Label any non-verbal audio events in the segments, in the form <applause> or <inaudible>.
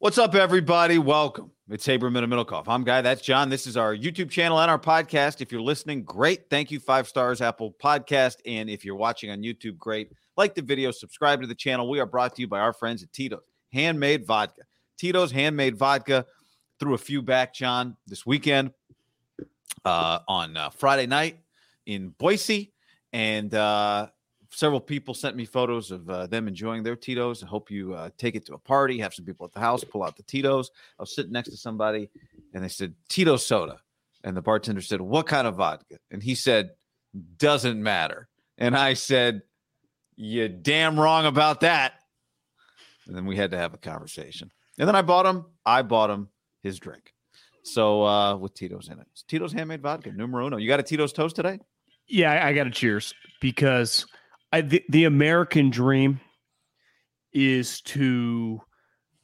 What's up, everybody? Welcome. It's Haberman and Middlekauff. I'm Guy. That's John. This is our YouTube channel and our podcast. If you're listening, great. Thank you. Five stars, Apple Podcast. And if you're watching on YouTube, great. Like the video, subscribe to the channel. We are brought to you by our friends at Tito's Handmade Vodka. Tito's Handmade Vodka threw a few back, John, this weekend uh, on uh, Friday night in Boise. And uh, several people sent me photos of uh, them enjoying their Tito's. I hope you uh, take it to a party, have some people at the house pull out the Tito's. I was sitting next to somebody and they said, Tito soda. And the bartender said, What kind of vodka? And he said, Doesn't matter. And I said, You damn wrong about that. And then we had to have a conversation. And then I bought him, I bought him his drink. So uh with Tito's in it. It's Tito's handmade vodka, numero uno. You got a Tito's toast today? Yeah, I, I got a cheers because I, the, the American dream is to.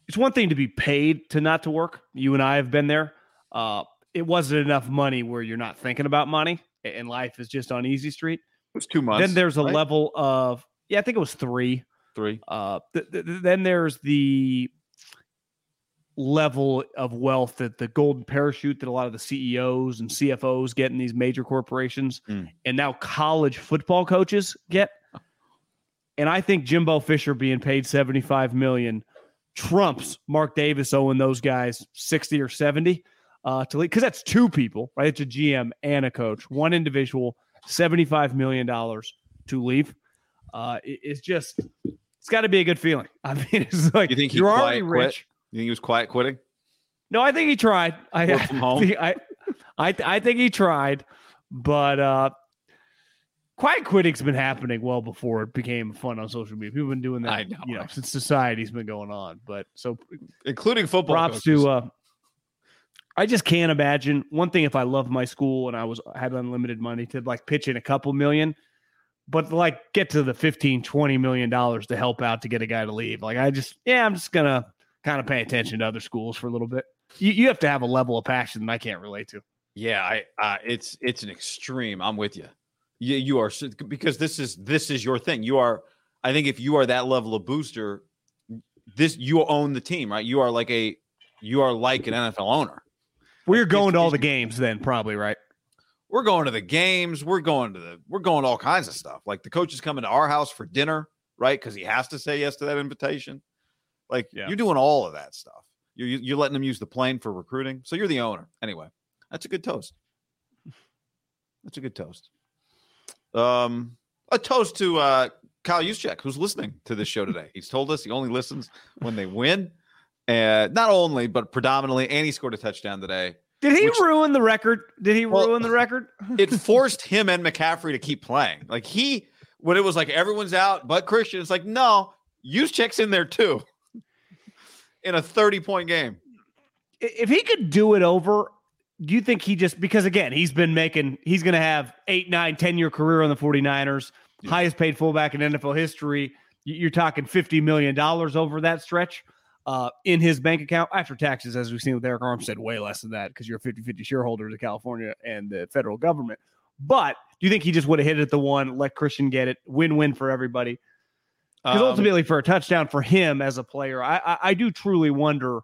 It's one thing to be paid to not to work. You and I have been there. Uh, it wasn't enough money where you're not thinking about money and life is just on easy street. It was two months. Then there's a right? level of yeah, I think it was three. three. Uh, th- th- then there's the level of wealth that the golden parachute that a lot of the CEOs and CFOs get in these major corporations, Mm. and now college football coaches get. And I think Jimbo Fisher being paid 75 million trumps Mark Davis owing those guys 60 or 70 uh, to leave because that's two people, right? It's a GM and a coach, one individual, 75 million dollars to leave. Uh, it- it's just, it's got to be a good feeling. <laughs> I mean, it's like You think you're already quit? rich. You think he was quiet quitting? No, I think he tried. I, <laughs> I from home? I, I, I think he tried, but uh, quiet quitting's been happening well before it became fun on social media. People have been doing that, know, you know, right. since society's been going on. But so Including football. props coaches. to. Uh, I just can't imagine one thing if I loved my school and I was had unlimited money to like pitch in a couple million, but like get to the 15, 20 million dollars to help out to get a guy to leave. Like I just yeah, I'm just gonna kind of pay attention to other schools for a little bit. You, you have to have a level of passion that I can't relate to. Yeah, I uh, it's it's an extreme. I'm with you. You you are because this is this is your thing. You are. I think if you are that level of booster, this you own the team, right? You are like a you are like an NFL owner. We're Like, going to all the games then, probably, right? We're going to the games. We're going to the. We're going to all kinds of stuff. Like the coach is coming to our house for dinner, right? Because he has to say yes to that invitation. Like Yeah. you're doing all of that stuff. You're you- you're letting them use the plane for recruiting. So you're the owner anyway. That's a good toast. That's a good toast. Um, a toast to uh, Kyle Juszczyk, who's listening to this show today. He's told us he only listens when they win, and not only but predominantly. And he scored a touchdown today. Did he Which- ruin the record? Did he Well, ruin the record? <laughs> it forced him and McCaffrey to keep playing. Like he, when it was like everyone's out but Christian, it's like no, use in there too. <laughs> In a 30 point game. if he could do it over, do you think he just because again he's been making he's going to have eight, nine ten year career on the 49ers, Yeah. highest paid fullback in NFL history. You- You're talking fifty million dollars over that stretch uh, in his bank account after taxes, as we've seen with Arik Armstead, way less than that because you're a 50-50 shareholder to California and the federal government. But do you think he just would have hit it the one, let Christian get it, win-win for everybody? Because Um, ultimately, for a touchdown for him as a player, I, I I do truly wonder.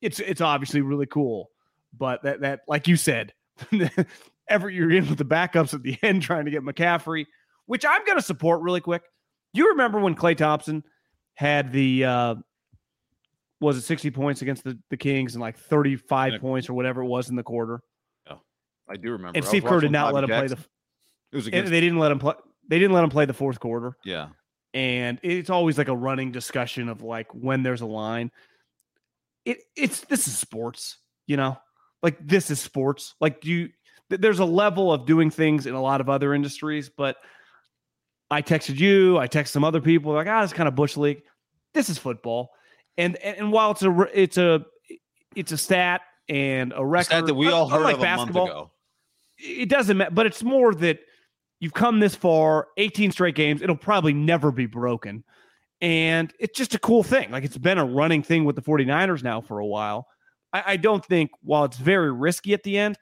It's it's obviously really cool, but that that like you said, <laughs> every you're in with the backups at the end trying to get McCaffrey, which I'm going to support really quick. You remember when Klay Thompson had the uh, was it 60 points against the, the Kings and like 35 Yeah. points or whatever it was in the quarter. I do remember. And Steve Kerr did not Bobby let him play the It was against. they didn't let him play they didn't let him play the fourth quarter. yeah. and it's always like a running discussion of like when there's a line it it's this is sports you know like this is sports like do you th- there's a level of doing things in a lot of other industries but i texted you i texted some other people like ah it's kind of bush league this is football and and, and while it's a it's a it's a stat and a record Stat that we all heard unlike of a month basketball, ago. it doesn't matter, but it's more that you've come this far, 18 straight games. It'll probably never be broken. And it's just a cool thing. Like it's been a running thing with the 49ers now for a while. I, I don't think, while it's very risky at the end,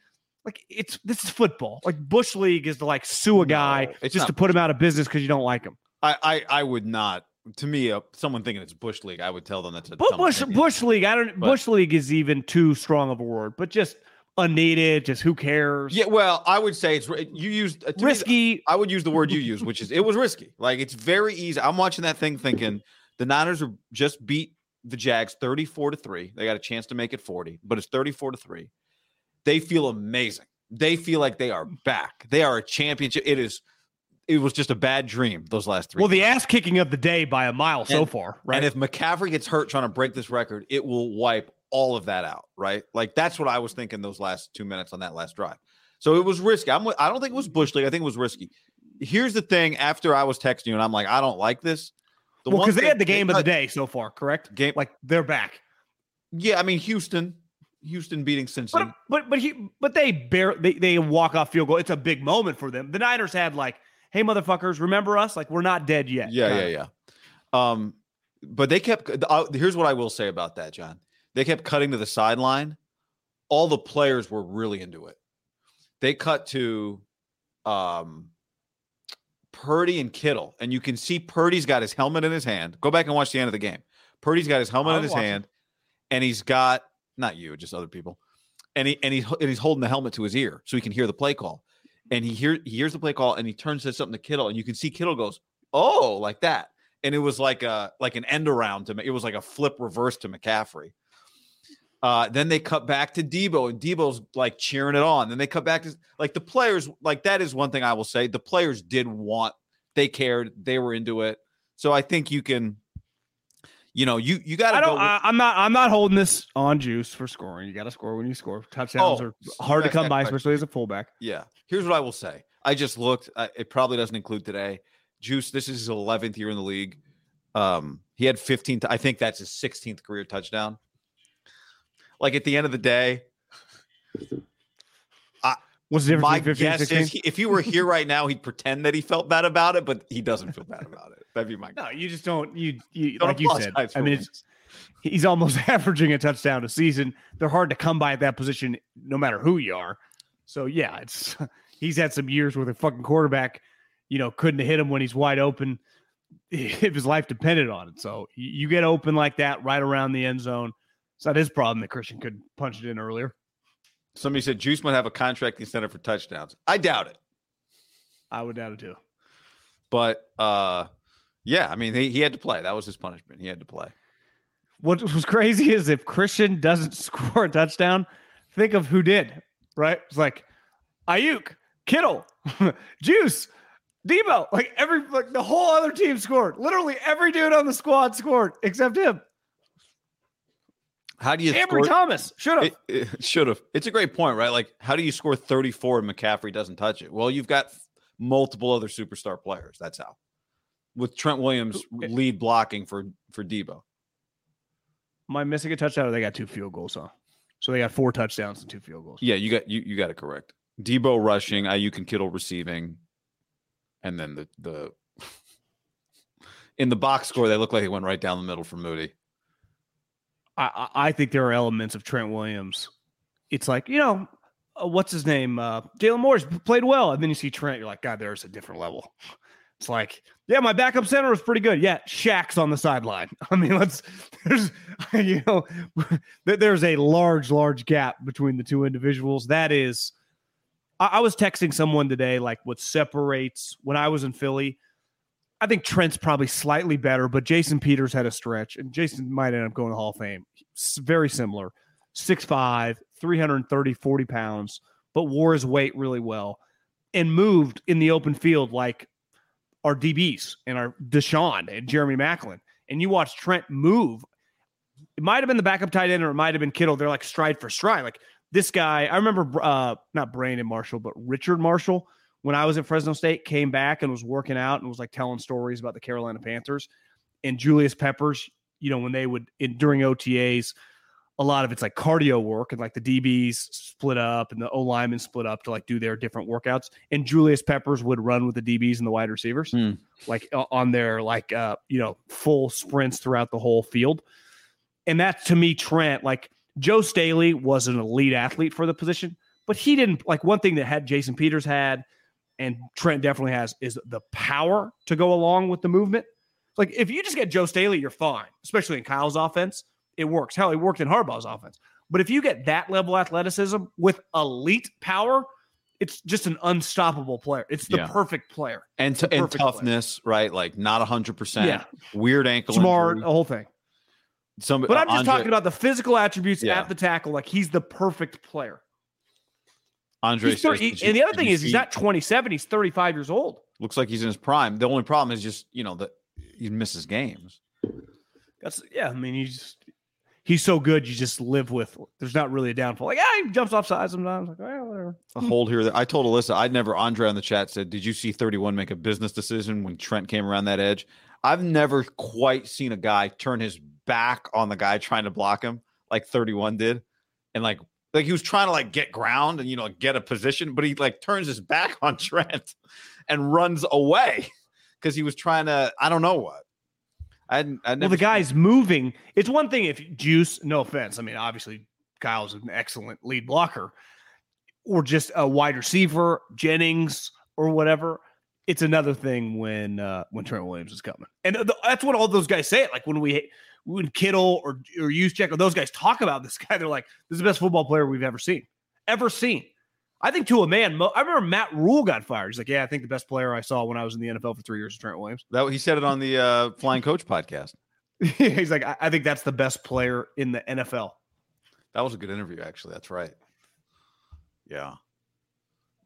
like it's this is football. Like Bush League is to like sue a guy No, it's just to put him out of business because you don't like him. I, I I would not. To me, uh, someone thinking it's bush league, I would tell them that's a But Bush opinion. Bush League, I don't But- Bush League is even too strong of a word, but just unneeded, just who cares? Yeah, well, I would say it's you used uh, to me, risky. I would use the word you use, which is it was risky. Like it's very easy. I'm watching that thing thinking the Niners are just beat the Jags 34 to 3. They got a chance to make it 40, but it's 34 to 3. They feel amazing. They feel like they are back. They are a championship. It is it was just a bad dream those last three. Well, the ass kicking of the day by a mile so far, right? And if McCaffrey gets hurt trying to break this record, it will wipe all of that out, right? Like that's what I was thinking those last two minutes on that last drive. So it was risky. I'm, I don't think it was Bush League. I think it was risky. Here's the thing: after I was texting you, and I'm like, I don't like this. The well, because they had the game of the day so far, correct? Game, Like they're back, yeah. I mean, Houston, Houston beating Cincinnati. but but but he but they bear they they walk off field goal. It's a big moment for them. The Niners had like, hey motherfuckers, remember us? Like we're not dead yet. Yeah, yeah, yeah. Um, but they kept. Uh, here's what I will say about that, John. They kept cutting to the sideline. All the players were really into it. They cut to, um, Purdy and Kittle, and you can see Purdy's got his helmet in his hand. Go back and watch the end of the game. Purdy's got his helmet in his watching. hand, and he's got not you, just other people, and he and he and he's holding the helmet to his ear so he can hear the play call. And he hear he hears the play call, and he turns to something to Kittle, and you can see Kittle goes, "Oh, like that." and it was like a like an end around to me. It was like a flip reverse to McCaffrey. Uh, then they cut back to Deebo, and Deebo's like cheering it on. Then they cut back to like the players. Like that is one thing I will say: the players did want, they cared, they were into it. So I think you can, you know, you you got to. go. don't. with- I, I'm not. I'm not holding this on juice for scoring. You got to score when you score. Touchdowns Oh, are hard to come by, especially as a fullback. Yeah. Here's what I will say. I just looked. Uh, it probably doesn't include today. Juice. This is his 11th year in the league. Um, he had 15. I think that's his 16th career touchdown. Like at the end of the day, What's the difference my 15 guess 16? is he, if he were here right now, he'd pretend that he felt bad about it, but he doesn't feel bad about it. That'd be my no, you just don't. You you Don't like you said. I mean, it's he's almost <laughs> averaging a touchdown a season. They're hard to come by at that position, no matter who you are. So yeah, it's <laughs> he's had some years where the fucking quarterback, you know, couldn't hit him when he's wide open <laughs> if his life depended on it. So you get open like that right around the end zone. It's not his problem that Christian could punch it in earlier. Somebody said Juice might have a contract incentive for touchdowns. I doubt it. I would doubt it too. But uh yeah, I mean he, he had to play. That was his punishment. He had to play. What was crazy is if Christian doesn't <laughs> score a touchdown, think of who did, right? It's like Aiyuk, Kittle, <laughs> Juice, Deebo, like every like the whole other team scored. Literally every dude on the squad scored except him. How do you Ambry score? Thomas should have. It, it should have. It's a great point, right? Like, how do you score 34 and McCaffrey doesn't touch it? Well, you've got multiple other superstar players. That's how. With Trent Williams eh, lead blocking for for Deebo. Am I missing a touchdown? Or they got two field goals, huh? So they got four touchdowns and two field goals. Yeah, you got you you got it correct. Deebo rushing, Aiyuk and Kittle receiving, and then the the <laughs> in the box score they look like they went right down the middle for Moody. I, I think there are elements of Trent Williams. It's like you know, uh, what's his name? Uh, Jaylon Moore's played well, and then you see Trent. You're like, God, there's a different level. <laughs> It's like, yeah, my backup center was pretty good. Yeah, Shaq's on the sideline. <laughs> I mean, let's <laughs> there's you know, there- there's a large, large gap between the two individuals. That is, I, I was texting someone today, like what separates when I was in Philly. I think Trent's probably slightly better, but Jason Peters had a stretch, and Jason might end up going to Hall of Fame. Very similar. 6'5, 330, 40 pounds, but wore his weight really well and moved in the open field like our DBs and our DeSean and Jeremy Maclin. And you watch Trent move. It might have been the backup tight end or it might have been Kittle. They're like stride for stride. Like this guy, I remember uh not Brandon Marshall, but Richard Marshall when I was at Fresno State came back and was working out and was like telling stories about the Carolina Panthers and Julius Peppers, you know, when they would in, during OTAs, a lot of it's like cardio work and like the DBs split up and the O linemen split up to like do their different workouts. And Julius Peppers would run with the DBs and the wide receivers, Hmm. like uh, on their like uh, you know, full sprints throughout the whole field. And that's to me, Trent, like Joe Staley was an elite athlete for the position, but he didn't like one thing that had Jason Peters had and Trent definitely has is the power to go along with the movement. Like if you just get Joe Staley, you're fine, especially in Kyle's offense. It works. Hell, it worked in Harbaugh's offense. But if you get that level athleticism with elite power, it's just an unstoppable player. It's the Yeah. perfect player. and, t- perfect play. toughness, right? Like not hundred percent. Yeah. Weird ankle. Smart, injury. the whole thing. Some, But I'm just Andre, talking about the physical attributes Yeah. at the tackle. Like he's the perfect player. Andre. He's 30 says, and the other thing is he's not 27, he's 35 years old. looks like he's in his prime. The only problem is just you know that he misses games. That's yeah. I mean, he's he's so good. You just live with. There's not really a downfall. Like yeah, he jumps off sides sometimes. Like well, whatever. A hold here. That I told Alyssa I'd never. Andre on the chat said, "Did you see 31 make a business decision when Trent came around that edge?" I've never quite seen a guy turn his back on the guy trying to block him like 31 did, and like like he was trying to like get ground and you know get a position, but he like turns his back on <laughs> Trent and runs away because he was trying to. I don't know what. I. I Well, the guy's moving. It's one thing if Juice. No offense. I mean, obviously Kyle's an excellent lead blocker, or just a wide receiver, Jennings or whatever. It's another thing when uh, when Trent Williams is coming, and th- that's what all those guys say. Like when we when Kittle or or Juszczyk or those guys talk about this <laughs> guy, they're like, "This is the best football player we've ever seen, ever seen." I think to a man, I remember Matt Rhule got fired. He's like, "Yeah, I think the best player I saw when I was in the NFL for three years was Trent Williams." that he said it on the uh, <laughs> Flying Coach podcast. He's like, I, I think that's the best player in the NFL. That was a good interview, actually. That's right. Yeah.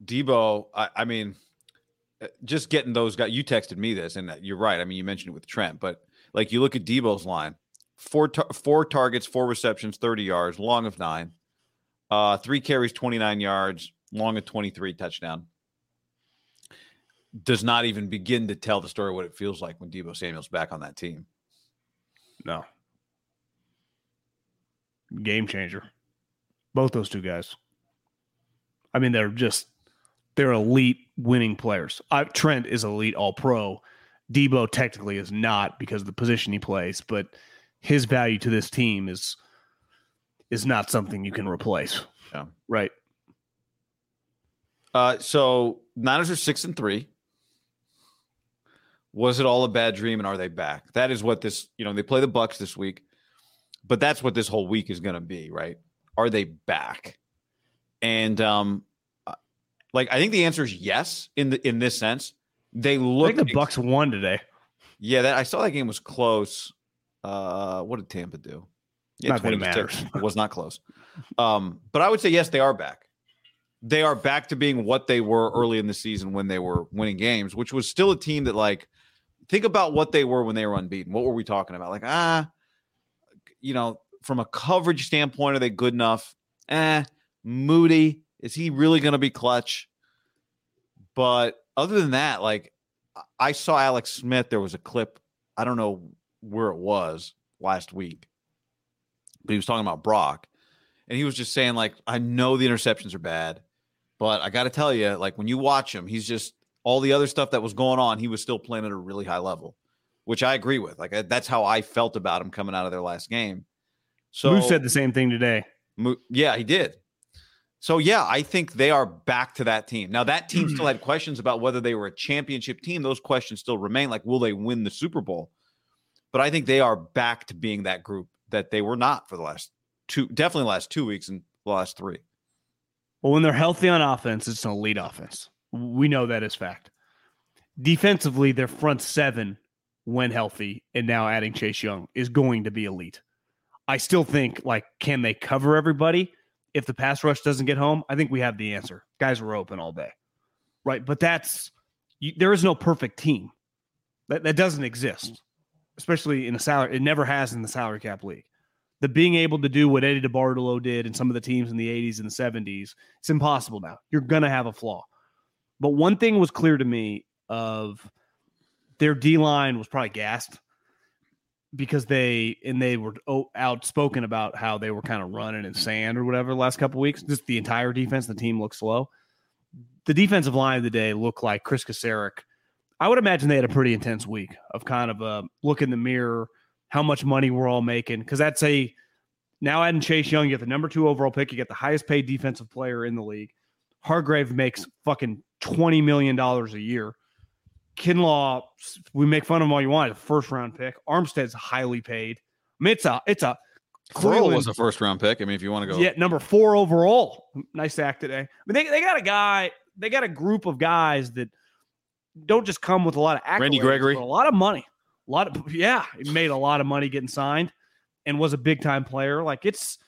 Deebo, I, I mean, uh, just getting those guys. You texted me this, and you're right. I mean, you mentioned it with Trent, but like you look at Deebo's line: four tar- four targets, four receptions, thirty yards, long of nine, uh, three carries, twenty nine yards, long of twenty three, touchdown. Does not even begin to tell the story what it feels like when Deebo Samuel's back on that team. No. Game changer. Both those two guys. I mean, they're just they're elite winning players. Uh, Trent is elite all pro. Deebo technically is not because of the position he plays, but his value to this team is is not something you can replace. Yeah. Right. Uh, so Niners are six and three. Was it all a bad dream, and are they back? That is what this. You know, they play the Bucks this week, but that's what this whole week is going to be, right? Are they back? And um, uh, like I think the answer is yes. In the in this sense, they I look. think the Bucks won today. Yeah, that I saw that game was close. Uh, what did Tampa do? Not it 20 matters. <laughs> Was not close. Um, but I would say yes, they are back. They are back to being what they were early in the season when they were winning games, which was still a team that like think about what they were when they were unbeaten. What were we talking about? Like, ah, you know, from a coverage standpoint, are they good enough? Eh, Moody, is he really going to be clutch? But other than that, like I saw Alex Smith. There was a clip. I don't know where it was last week, but he was talking about Brock, and he was just saying like, I know the interceptions are bad, but I got to tell you, like when you watch him, he's just all the other stuff that was going on. He was still playing at a really high level, which I agree with. Like that's how I felt about him coming out of their last game. So Moose said the same thing today. Mo- Yeah, he did. So yeah, I think they are back to that team. Now that team still had <clears throat> questions about whether they were a championship team. Those questions still remain. Like, will they win the Super Bowl? But I think they are back to being that group that they were not for the last two, definitely last two weeks and the last three. Well, when they're healthy on offense, it's an elite offense. We know that as fact. defensively, their front seven, when healthy, and now adding Chase Young, is going to be elite. I still think, like, can they cover everybody? If the pass rush doesn't get home, I think we have the answer. Guys were open all day, right? But that's you, there is no perfect team. That that doesn't exist, especially in a salary. It never has in the salary cap league. The being able to do what Eddie DeBartolo did in some of the teams in the 80s and the 70s, it's impossible now. You're gonna have a flaw. But one thing was clear to me of their D line was probably gassed because they and they were outspoken about how they were kind of running in sand or whatever the last couple weeks. Just the entire defense, the team looked slow. The defensive line of the day looked like Chris Kocurek. I would imagine they had a pretty intense week of kind of a look in the mirror, how much money we're all making. Because that's a now adding Chase Young, you get the number two overall pick, you get the highest paid defensive player in the league. Hargrave makes fucking twenty million dollars a year. Kinlaw, we make fun of him all you want. A first round pick. Armstead's highly paid. I mean, it's a it's a Clelin was a first round pick. I mean, if you want to go, yeah, number four overall. Nice act today. I mean, they, they got a guy. They got a group of guys that don't just come with a lot of accolades, Randy Gregory, a lot of money. A lot of yeah, he made a lot of money getting signed, and was a big time player. Like it's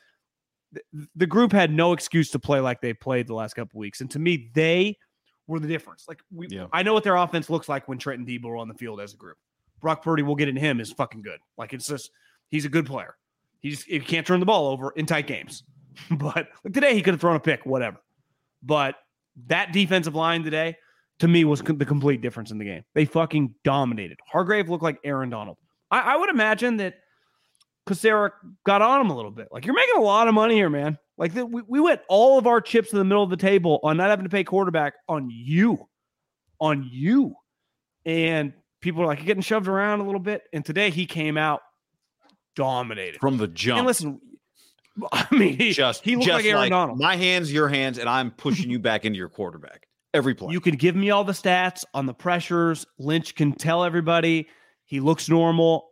the group had no excuse to play like they played the last couple weeks, and to me, they were the difference. Like we, yeah. I know what their offense looks like when Trent and Deebo are on the field as a group. Brock Purdy, we'll get into him, is fucking good. Like it's just he's a good player. He just he can't turn the ball over in tight games. <laughs> but like today, he could have thrown a pick, whatever. But that defensive line today, to me, was the complete difference in the game. They fucking dominated. Hargrave looked like Aaron Donald. I, I would imagine that Kocurek got on him a little bit. Like you're making a lot of money here, man. Like the, we, we went all of our chips in the middle of the table on not having to pay quarterback on you, on you. And people are like getting shoved around a little bit. And today he came out dominated from the jump. And listen, <laughs> I mean, he, just he looked just like Aaron like Donald. My hands, your hands, and I'm pushing you back into your quarterback every play. You could give me all the stats on the pressures. Lynch can tell everybody he looks normal.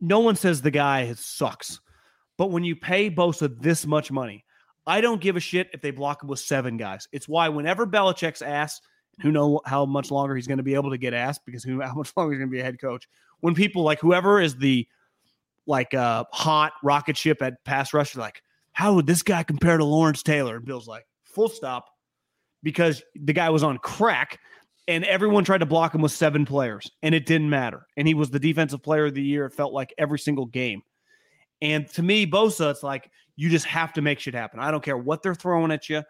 No one says the guy sucks. But when you pay Bosa this much money, I don't give a shit if they block him with seven guys. It's why whenever Belichick's asked, who know how much longer he's going to be able to get asked because who <laughs> how much longer he's going to be a head coach. When people like whoever is the like uh hot rocket ship at pass rush, like, how would this guy compare to Lawrence Taylor? And Bill's like, full stop, because the guy was on crack and everyone tried to block him with seven players and it didn't matter. And he was the defensive player of the year. It felt like every single game. And to me, Bosa, it's like you just have to make shit happen. I don't care what they're throwing at you.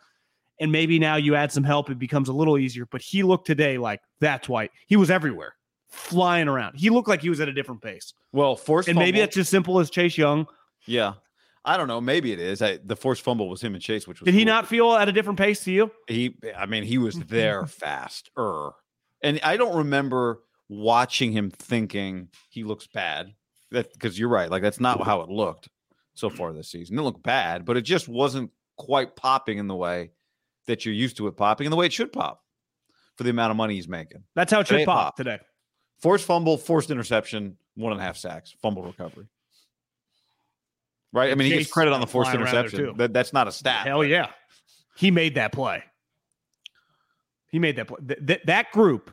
And maybe now you add some help, it becomes a little easier. But he looked today like that's why he was everywhere, flying around. He looked like he was at a different pace. Well, forced and fumble. maybe it's as simple as Chase Young. Yeah. I don't know. Maybe it is. I, the forced fumble was him and Chase, which was did cool. he not feel at a different pace to you? He, I mean, he was <laughs> there faster, and I don't remember watching him thinking he looks bad. That because you're right. Like that's not how it looked so far this season. It didn't bad, but it just wasn't quite popping in the way that you're used to it popping, in the way it should pop for the amount of money he's making. That's how it should pop today. Forced fumble, forced interception, one and a half sacks, fumble recovery. Right? I mean, he gets credit on the forced interception. That, that's not a stat. Hell but. yeah. He made that play. He made that play. Th- th- that group,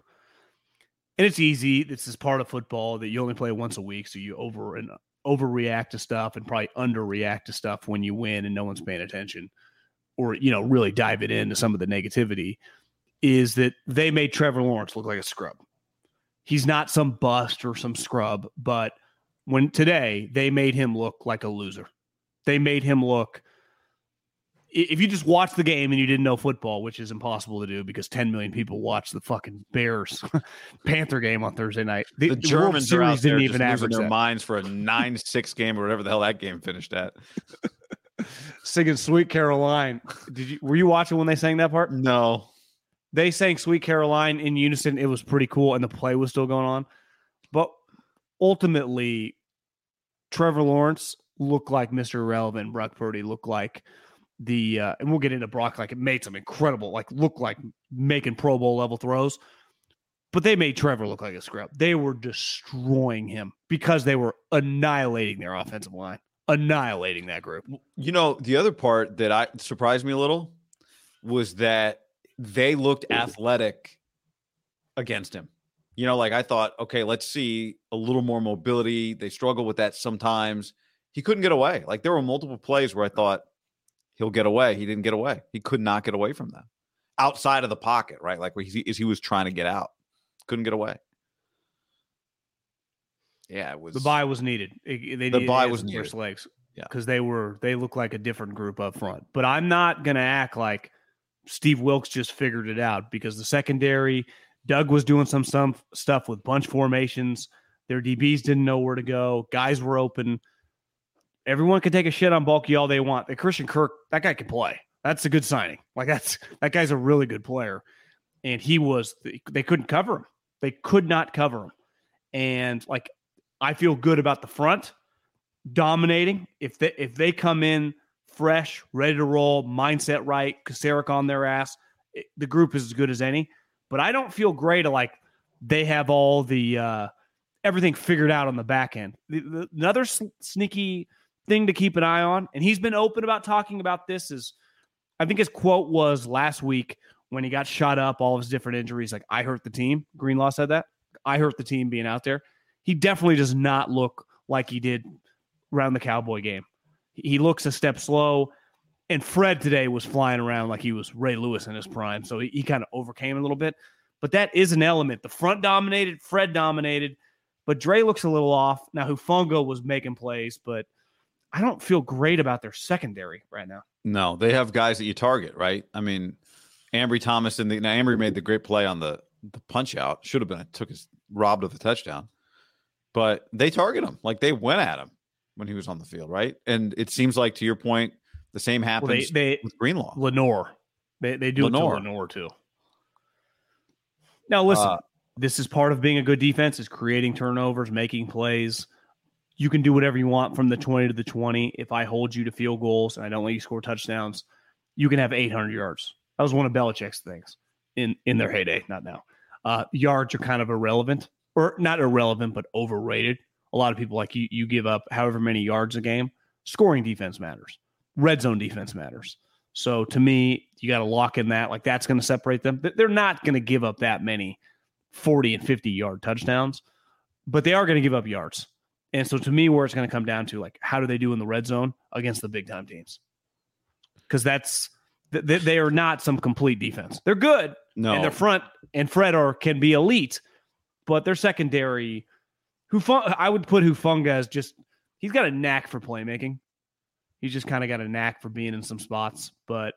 and it's easy. This is part of football that you only play once a week, so you over and overreact to stuff and probably underreact to stuff when you win and no one's paying attention, or you know really dive it into some of the negativity. Is that they made Trevor Lawrence look like a scrub? He's not some bust or some scrub, but when today they made him look like a loser. They made him look. If you just watch the game and you didn't know football, which is impossible to do because 10 million people watch the fucking Bears <laughs> Panther game on Thursday night, the, the Germans are out didn't even average their that. minds for a 9 <laughs> 6 game or whatever the hell that game finished at. <laughs> Singing Sweet Caroline. Did you were you watching when they sang that part? No. They sang Sweet Caroline in unison. It was pretty cool, and the play was still going on. Ultimately, Trevor Lawrence looked like Mr. Irrelevant. Brock Purdy looked like the, uh, and we'll get into Brock. Like it made some incredible, like look like making Pro Bowl level throws. But they made Trevor look like a scrub. They were destroying him because they were annihilating their offensive line, annihilating that group. You know, the other part that I surprised me a little was that they looked athletic against him. You know, like I thought, okay, let's see a little more mobility. They struggle with that sometimes. He couldn't get away. Like there were multiple plays where I thought he'll get away. He didn't get away. He could not get away from them outside of the pocket, right? Like where he, he was trying to get out, couldn't get away. Yeah, it was The buy was needed. It- they The needed it was as first legs. Yeah. because they were they look like a different group up front. But I'm not gonna act like Steve Wilks just figured it out because the secondary, Doug was doing some some stuff with bunch formations. Their DBs didn't know where to go. Guys were open. Everyone could take a shit on Baalke all they want. The Christian Kirk, that guy can play. That's a good signing. Like that's that guy's a really good player, and he was. They couldn't cover him. They could not cover him, and like I feel good about the front dominating. If they if they come in fresh, ready to roll, mindset right, Kocurek on their ass, it- the group is as good as any. But I don't feel great. Like they have all the uh, everything figured out on the back end. The, the, another s- sneaky thing to keep an eye on, and he's been open about talking about this. Is I think his quote was last week when he got shot up, all of his different injuries. Like I hurt the team. Greenlaw said that I hurt the team being out there. He definitely does not look like he did around the Cowboy game. He looks a step slow. And Fred today was flying around like he was Ray Lewis in his prime. So he, he kind of overcame a little bit. But that is an element. The front dominated, Fred dominated, but Dre looks a little off. Now Hufanga was making plays, but I don't feel great about their secondary right now. No, they have guys that you target, right? I mean, Ambry Thomas and the now Ambry made the great play on the the punch out. Should have been took his robbed of the touchdown. But they target him. Like they went at him when he was on the field, right? And it seems like to your point, the same Well, happens they, they with Greenlaw. Lenoir. They they do Lenoir. it to Lenoir too. Now listen, Uh, this is part of being a good defense is creating turnovers, making plays. You can do whatever you want from the 20 to the 20. If I hold you to field goals and I don't let you score touchdowns, you can have 800 yards. That was one of Belichick's things in in their heyday, not now. Uh, yards are kind of irrelevant, or not irrelevant, but overrated. A lot of people like you. You give up however many yards a game. Scoring defense matters. Red zone defense matters. So to me, you got to lock in that. Like that's going to separate them. They're not going to give up that many 40 and 50 yard touchdowns, but they are going to give up yards. And so to me, where it's going to come down to like, how do they do in the red zone against the big time teams? Because that's th- th- they are not some complete defense. They're good, no, and their front and Fred are can be elite, but their secondary, who I would put Hufanga as just he's got a knack for playmaking. He's just kind of got a knack for being in some spots, but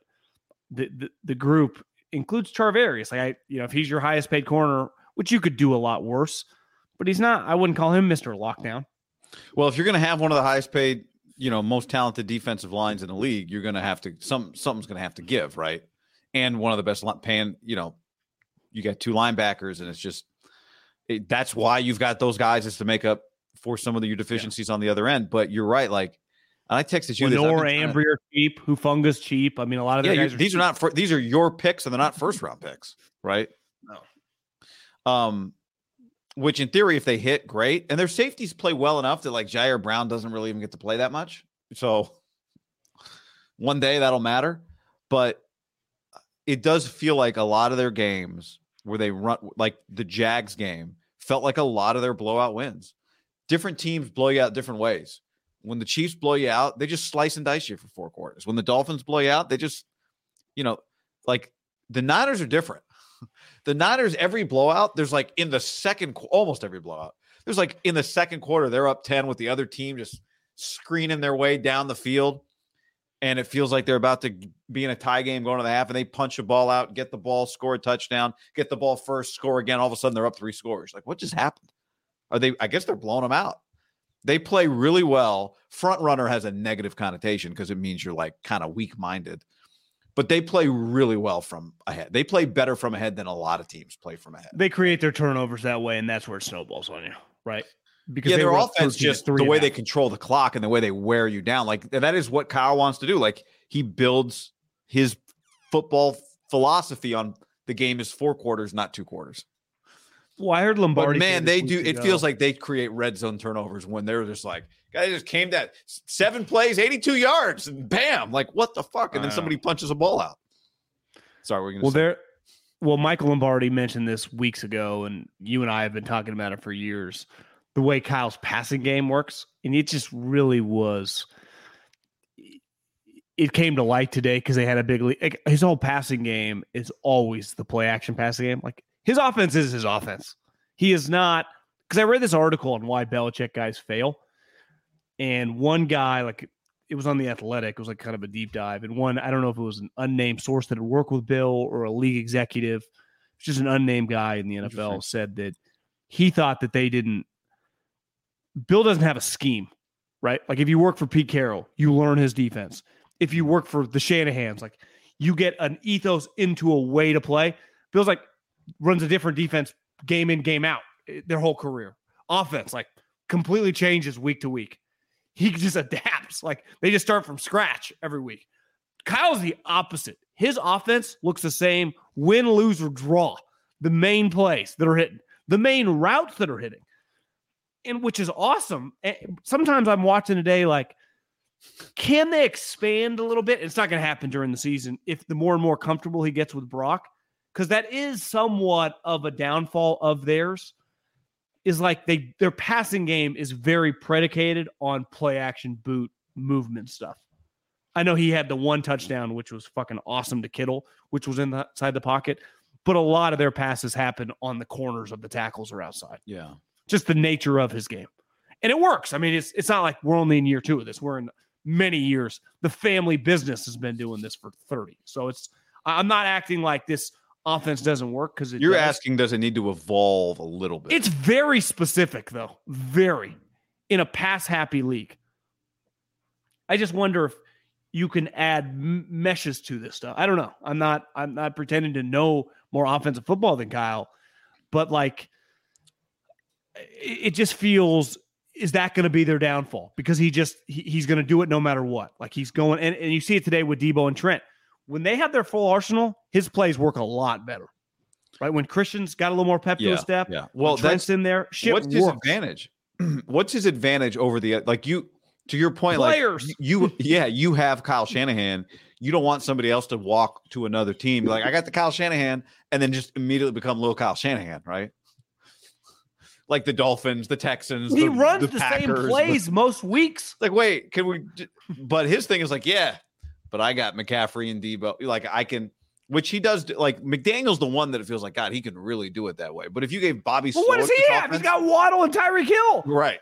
the the, the group includes Charvarius. Like I, you know, if he's your highest paid corner, which you could do a lot worse, but he's not. I wouldn't call him Mister Lockdown. Well, if you're going to have one of the highest paid, you know, most talented defensive lines in the league, you're going to have to some something's going to have to give, right? And one of the best paying, you know, you got two linebackers, and it's just it, that's why you've got those guys is to make up for some of the, your deficiencies on the other end. But you're right, like I texted you. Lenoir, been trying to- Ambry are cheap. Hufanga's cheap. I mean, a lot of yeah, you- are these are not fir- these are your picks, and they're not first round picks, right? No. Um, which in theory, if they hit, great, and their safeties play well enough that like Ji'Ayir Brown doesn't really even get to play that much. So <laughs> one day that'll matter, but it does feel like a lot of their games where they run like the Jags game felt like a lot of their blowout wins. Different teams blow you out different ways. When the Chiefs blow you out, they just slice and dice you for four quarters. When the Dolphins blow you out, they just, you know, like the Niners are different. <laughs> The Niners, every blowout, there's like in the second, almost every blowout, there's like in the second quarter, they're up 10 with the other team just screening their way down the field. And it feels like they're about to be in a tie game going to the half, and they punch a ball out, get the ball, score a touchdown, get the ball first, score again. All of a sudden, they're up three scores. Like, what just happened? Are they? I guess they're blowing them out. They play really well. Front runner has a negative connotation because it means you're like kind of weak minded, but they play really well from ahead. They play better from ahead than a lot of teams play from ahead. They create their turnovers that way, and that's where it snowballs on you, right? Because yeah, their offense just the way they control the clock and the way they wear you down. Like that is what Kyle wants to do. Like he builds his football philosophy on the game is four quarters, not two quarters. Well, I heard But man, they do. It feels like they create red zone turnovers when they're just like, guys just came that seven plays, 82 yards, and bam, like what the fuck? And then somebody punches a ball out. Sorry, we're gonna Well, say. they're well, Michael Lombardi mentioned this weeks ago, and you and I have been talking about it for years. The way Kyle's passing game works, and it just really was. It came to light today because they had a big lead. Like, his whole passing game is always the play action passing game. Like his offense is his offense. He is not because I read this article on why Belichick guys fail, and one guy like it was on the Athletic. It was like kind of a deep dive, and one I don't know if it was an unnamed source that had worked with Bill or a league executive, it's just an unnamed guy in the NFL said that he thought that they didn't. Bill doesn't have a scheme, right? Like if you work for Pete Carroll, you learn his defense. If you work for the Shanahan's, like you get an ethos into a way to play. Bill's like runs a different defense game in game out eh, their whole career. Offense like completely changes week to week he <laughs> just adapts. Like they just start from scratch every week. Kyle's the opposite. His offense looks the same win, lose, or draw. The main plays that are hitting, the main routes that are hitting, and which is awesome. Sometimes I'm watching today, like, can they expand a little bit? It's not going to happen during the season if the more and more comfortable he gets with Brock, because that is somewhat of a downfall of theirs is like they their passing game is very predicated on play action boot movement stuff. I know he had the one touchdown, which was fucking awesome to Kittle, which was inside the pocket, but a lot of their passes happen on the corners of the tackles or outside. Yeah. Just the nature of his game. And it works. I mean, it's it's not like we're only in year two of this. We're in many years. The family business has been doing this for 30. So it's I'm not acting like this offense doesn't work because you're does. asking does it need to evolve a little bit? It's very specific though. Very. In a pass happy league. I just wonder if you can add m- meshes to this stuff. I don't know. I'm not i'm not pretending to know more offensive football than kyle but like it, it just feels is that going to be their downfall? Because he just he, he's going to do it no matter what. Like he's going and, and you see it today with deebo and trent when they have their full arsenal, his plays work a lot better. Right when Christian's got a little more pep to his step, yeah. Well, that's in there. Shit what's works. his advantage? <clears throat> what's his advantage over the like you? To your point, Players. like you, yeah, you have Kyle Shanahan. You don't want somebody else to walk to another team. Like I got the Kyle Shanahan, and then just immediately become little Kyle Shanahan, right? Like the Dolphins, the Texans. He the, runs the, the, Packers, same plays most weeks. Like, wait, can we? But his thing is like, yeah, but I got McCaffrey and Deebo. Like I can, which he does. Like McDaniel's the one that it feels like God, he can really do it that way. But if you gave Bobby, well, what does he have? Offense, He's got Waddle and Tyreek Hill, right?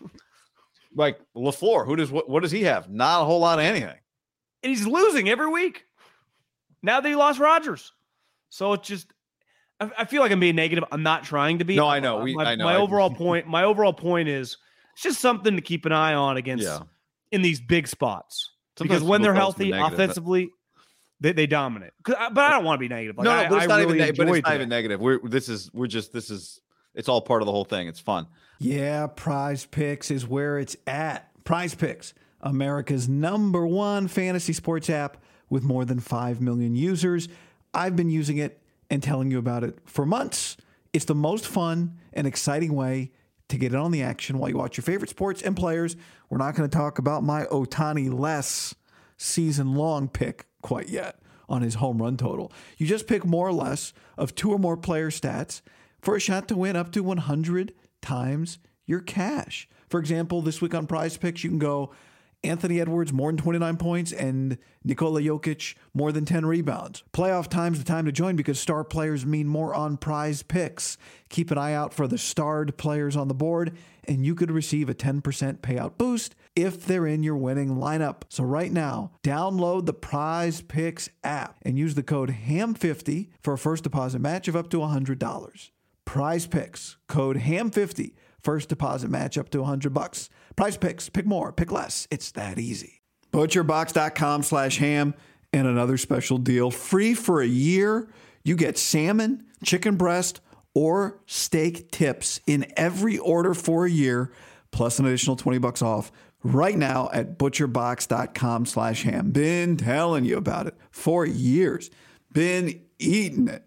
<laughs> like LaFleur, who does what? What does he have? Not a whole lot of anything, and he's losing every week. Now that he lost Rodgers, so it's just. I, feel like I'm being negative. I'm not trying to be. No, I know. We, my, I know. My overall <laughs> point. My overall point is it's just something to keep an eye on against yeah. in these big spots. Sometimes because when they're healthy, offensively, they, they dominate. Uh, but I don't want to be negative. Like, no, no, but it's I not really even. But it's not that. even negative. We're this is we're just this is it's all part of the whole thing. It's fun. Yeah, Prize Picks is where it's at. Prize Picks, America's number one fantasy sports app with more than five million users. I've been using it and telling you about it for months. It's the most fun and exciting way to get in on the action while you watch your favorite sports and players. We're not going to talk about my Ohtani less season long pick quite yet on his home run total. You just pick more or less of two or more player stats for a shot to win up to 100 times your cash. For example, this week on Prize Picks, you can go Anthony Edwards more than 29 points, and Nikola Jokic more than 10 rebounds. Playoff time's the time to join because star players mean more on prize picks. Keep an eye out for the starred players on the board, and you could receive a 10% payout boost if they're in your winning lineup. So right now, download the Prize Picks app and use the code HAM50 for a first deposit match of up to $100. Prize Picks, code HAM50 First deposit match up to 100 bucks. Prize picks, pick more, pick less. It's that easy. Butcherbox.com slash ham and another special deal. Free for a year. You get salmon, chicken breast, or steak tips in every order for a year, plus an additional 20 bucks off right now at butcherbox.com slash ham. Been telling you about it for years. Been eating it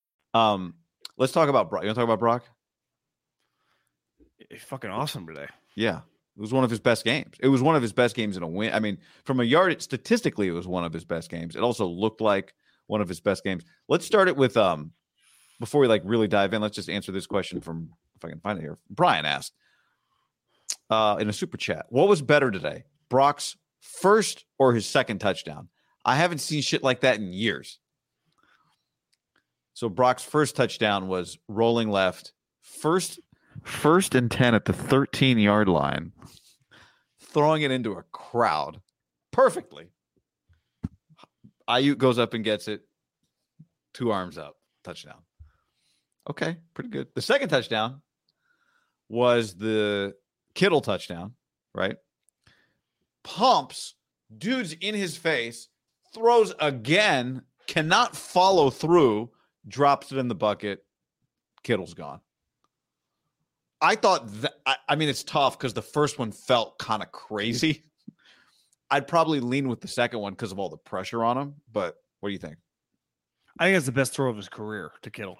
Um, let's talk about Brock. You want to talk about Brock? It's fucking awesome today. Yeah, it was one of his best games. It was one of his best games in a win. I mean, from a yard it statistically, it was one of his best games. It also looked like one of his best games. Let's start it with um before we like really dive in. Let's just answer this question from if I can find it here. Brian asked uh in a super chat, what was better today, Brock's first or his second touchdown? I haven't seen shit like that in years. So Brock's first touchdown was rolling left, first first and 10 at the 13 yard line, throwing it into a crowd perfectly. Aiyuk goes up and gets it, two arms up, touchdown. Okay, pretty good. The second touchdown was the Kittle touchdown, right? Pumps, dude's in his face, throws again, cannot follow through drops it in the bucket. Kittle's gone. I thought that, I, I mean, it's tough because the first one felt kind of crazy. <laughs> I'd probably lean with the second one because of all the pressure on him. But what do you think? I think it's the best throw of his career to Kittle.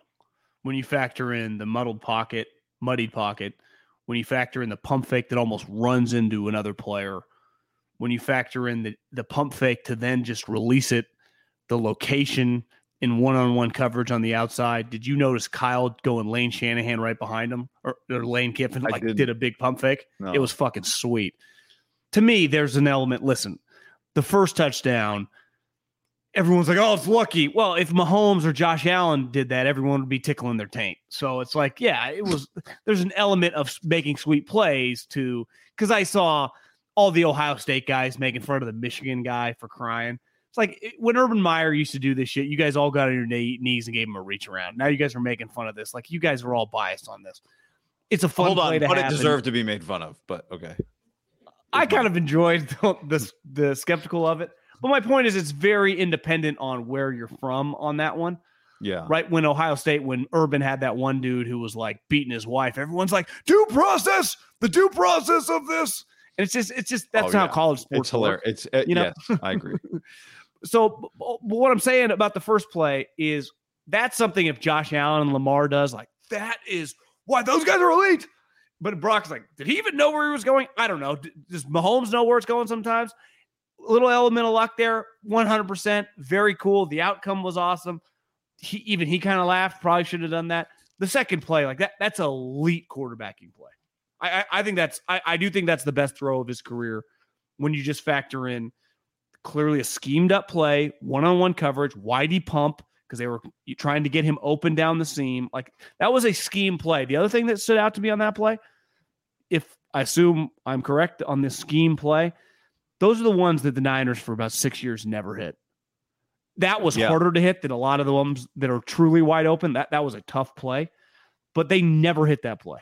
When you factor in the muddled pocket, muddied pocket, when you factor in the pump fake that almost runs into another player, when you factor in the, the pump fake to then just release it, the location, in one-on-one coverage on the outside. Did you notice Kyle going Lane Shanahan right behind him, or, or Lane Kiffin like did a big pump fake? No. It was fucking sweet. To me, there's an element. Listen, the first touchdown, everyone's like, "Oh, it's lucky." Well, if Mahomes or Josh Allen did that, everyone would be tickling their taint. So it's like, yeah, it was. there's an element of making sweet plays to because I saw all the Ohio State guys making fun of the Michigan guy for crying. It's like when Urban Meyer used to do this shit, you guys all got on your knees and gave him a reach around. Now you guys are making fun of this. Like you guys are all biased on this. It's a fun Hold on, but it deserved to be made fun of. But okay, I kind of enjoyed <laughs> the, the the skeptical of it. But my point is, it's very independent on where you're from on that one. Yeah. Right when Ohio State, when Urban had that one dude who was like beating his wife, everyone's like, due process, the due process of this. And it's just, it's just, that's oh, how college sports It's hilarious. It's, it, you know, yes, I agree. <laughs> So what I'm saying about the first play is that's something if Josh Allen and Lamar does, like that is why those guys are elite. But Brock's like, did he even know where he was going? I don't know. Does Mahomes know where it's going sometimes? Little element of luck there, 100%. Very cool. The outcome was awesome. He, even he kind of laughed. Probably should have done that. The second play, like that, that's elite quarterbacking play. I, I, I think that's, I, I do think that's the best throw of his career when you just factor in clearly a schemed up play, one on one coverage, Whitey pump, because they were trying to get him open down the seam. Like that was a scheme play. The other thing that stood out to me on that play, if I assume I'm correct on this scheme play, those are the ones that the Niners for about six years never hit. That was Yeah. harder to hit than a lot of the ones that are truly wide open. That that was a tough play, but they never hit that play.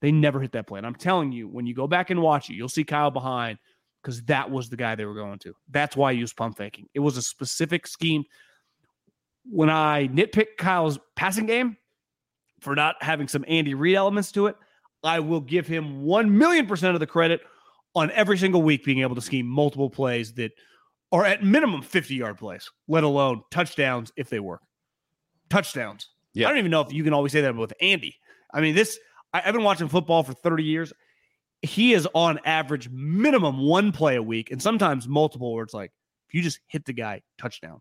They never hit that play. And I'm telling you, when you go back and watch it, you'll see Kyle behind because that was the guy they were going to. That's why I use pump faking. It was a specific scheme. When I nitpick Kyle's passing game for not having some Andy Reid elements to it, I will give him 1 million percent of the credit on every single week being able to scheme multiple plays that are at minimum 50 yard plays, let alone touchdowns if they work. Touchdowns. Yeah. I don't even know if you can always say that with Andy. I mean, this, I, I've been watching football for 30 years. He is on average minimum one play a week and sometimes multiple where it's like, if you just hit the guy, touchdown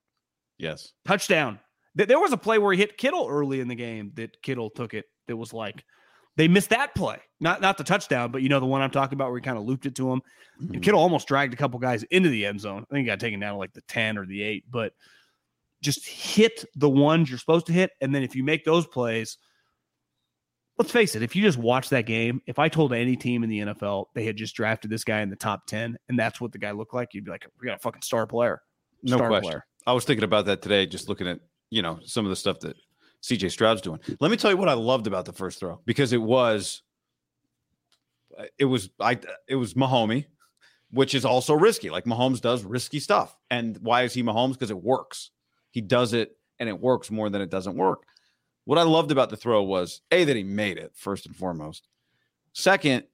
Yes. touchdown. There was a play where he hit Kittle early in the game that Kittle took it. That was like they missed that play, not not the touchdown, but you know the one I'm talking about where he kind of looped it to him. And mm-hmm. Kittle almost dragged a couple guys into the end zone. I think he got taken down to like the ten or the eight, but just hit the ones you're supposed to hit, and then if you make those plays. Let's face it, if you just watch that game, if I told any team in the NFL they had just drafted this guy in the top 10 and that's what the guy looked like, you'd be like, we got a fucking star player. No question. player. I was thinking about that today, just looking at you know some of the stuff that CJ Stroud's doing. Let me tell you what I loved about the first throw because it was, it was I it was Mahomey, which is also risky. Like Mahomes does risky stuff, and why is he Mahomes? Because it works. He does it, and it works more than it doesn't work. What I loved about the throw was a that he made it first and foremost. Second,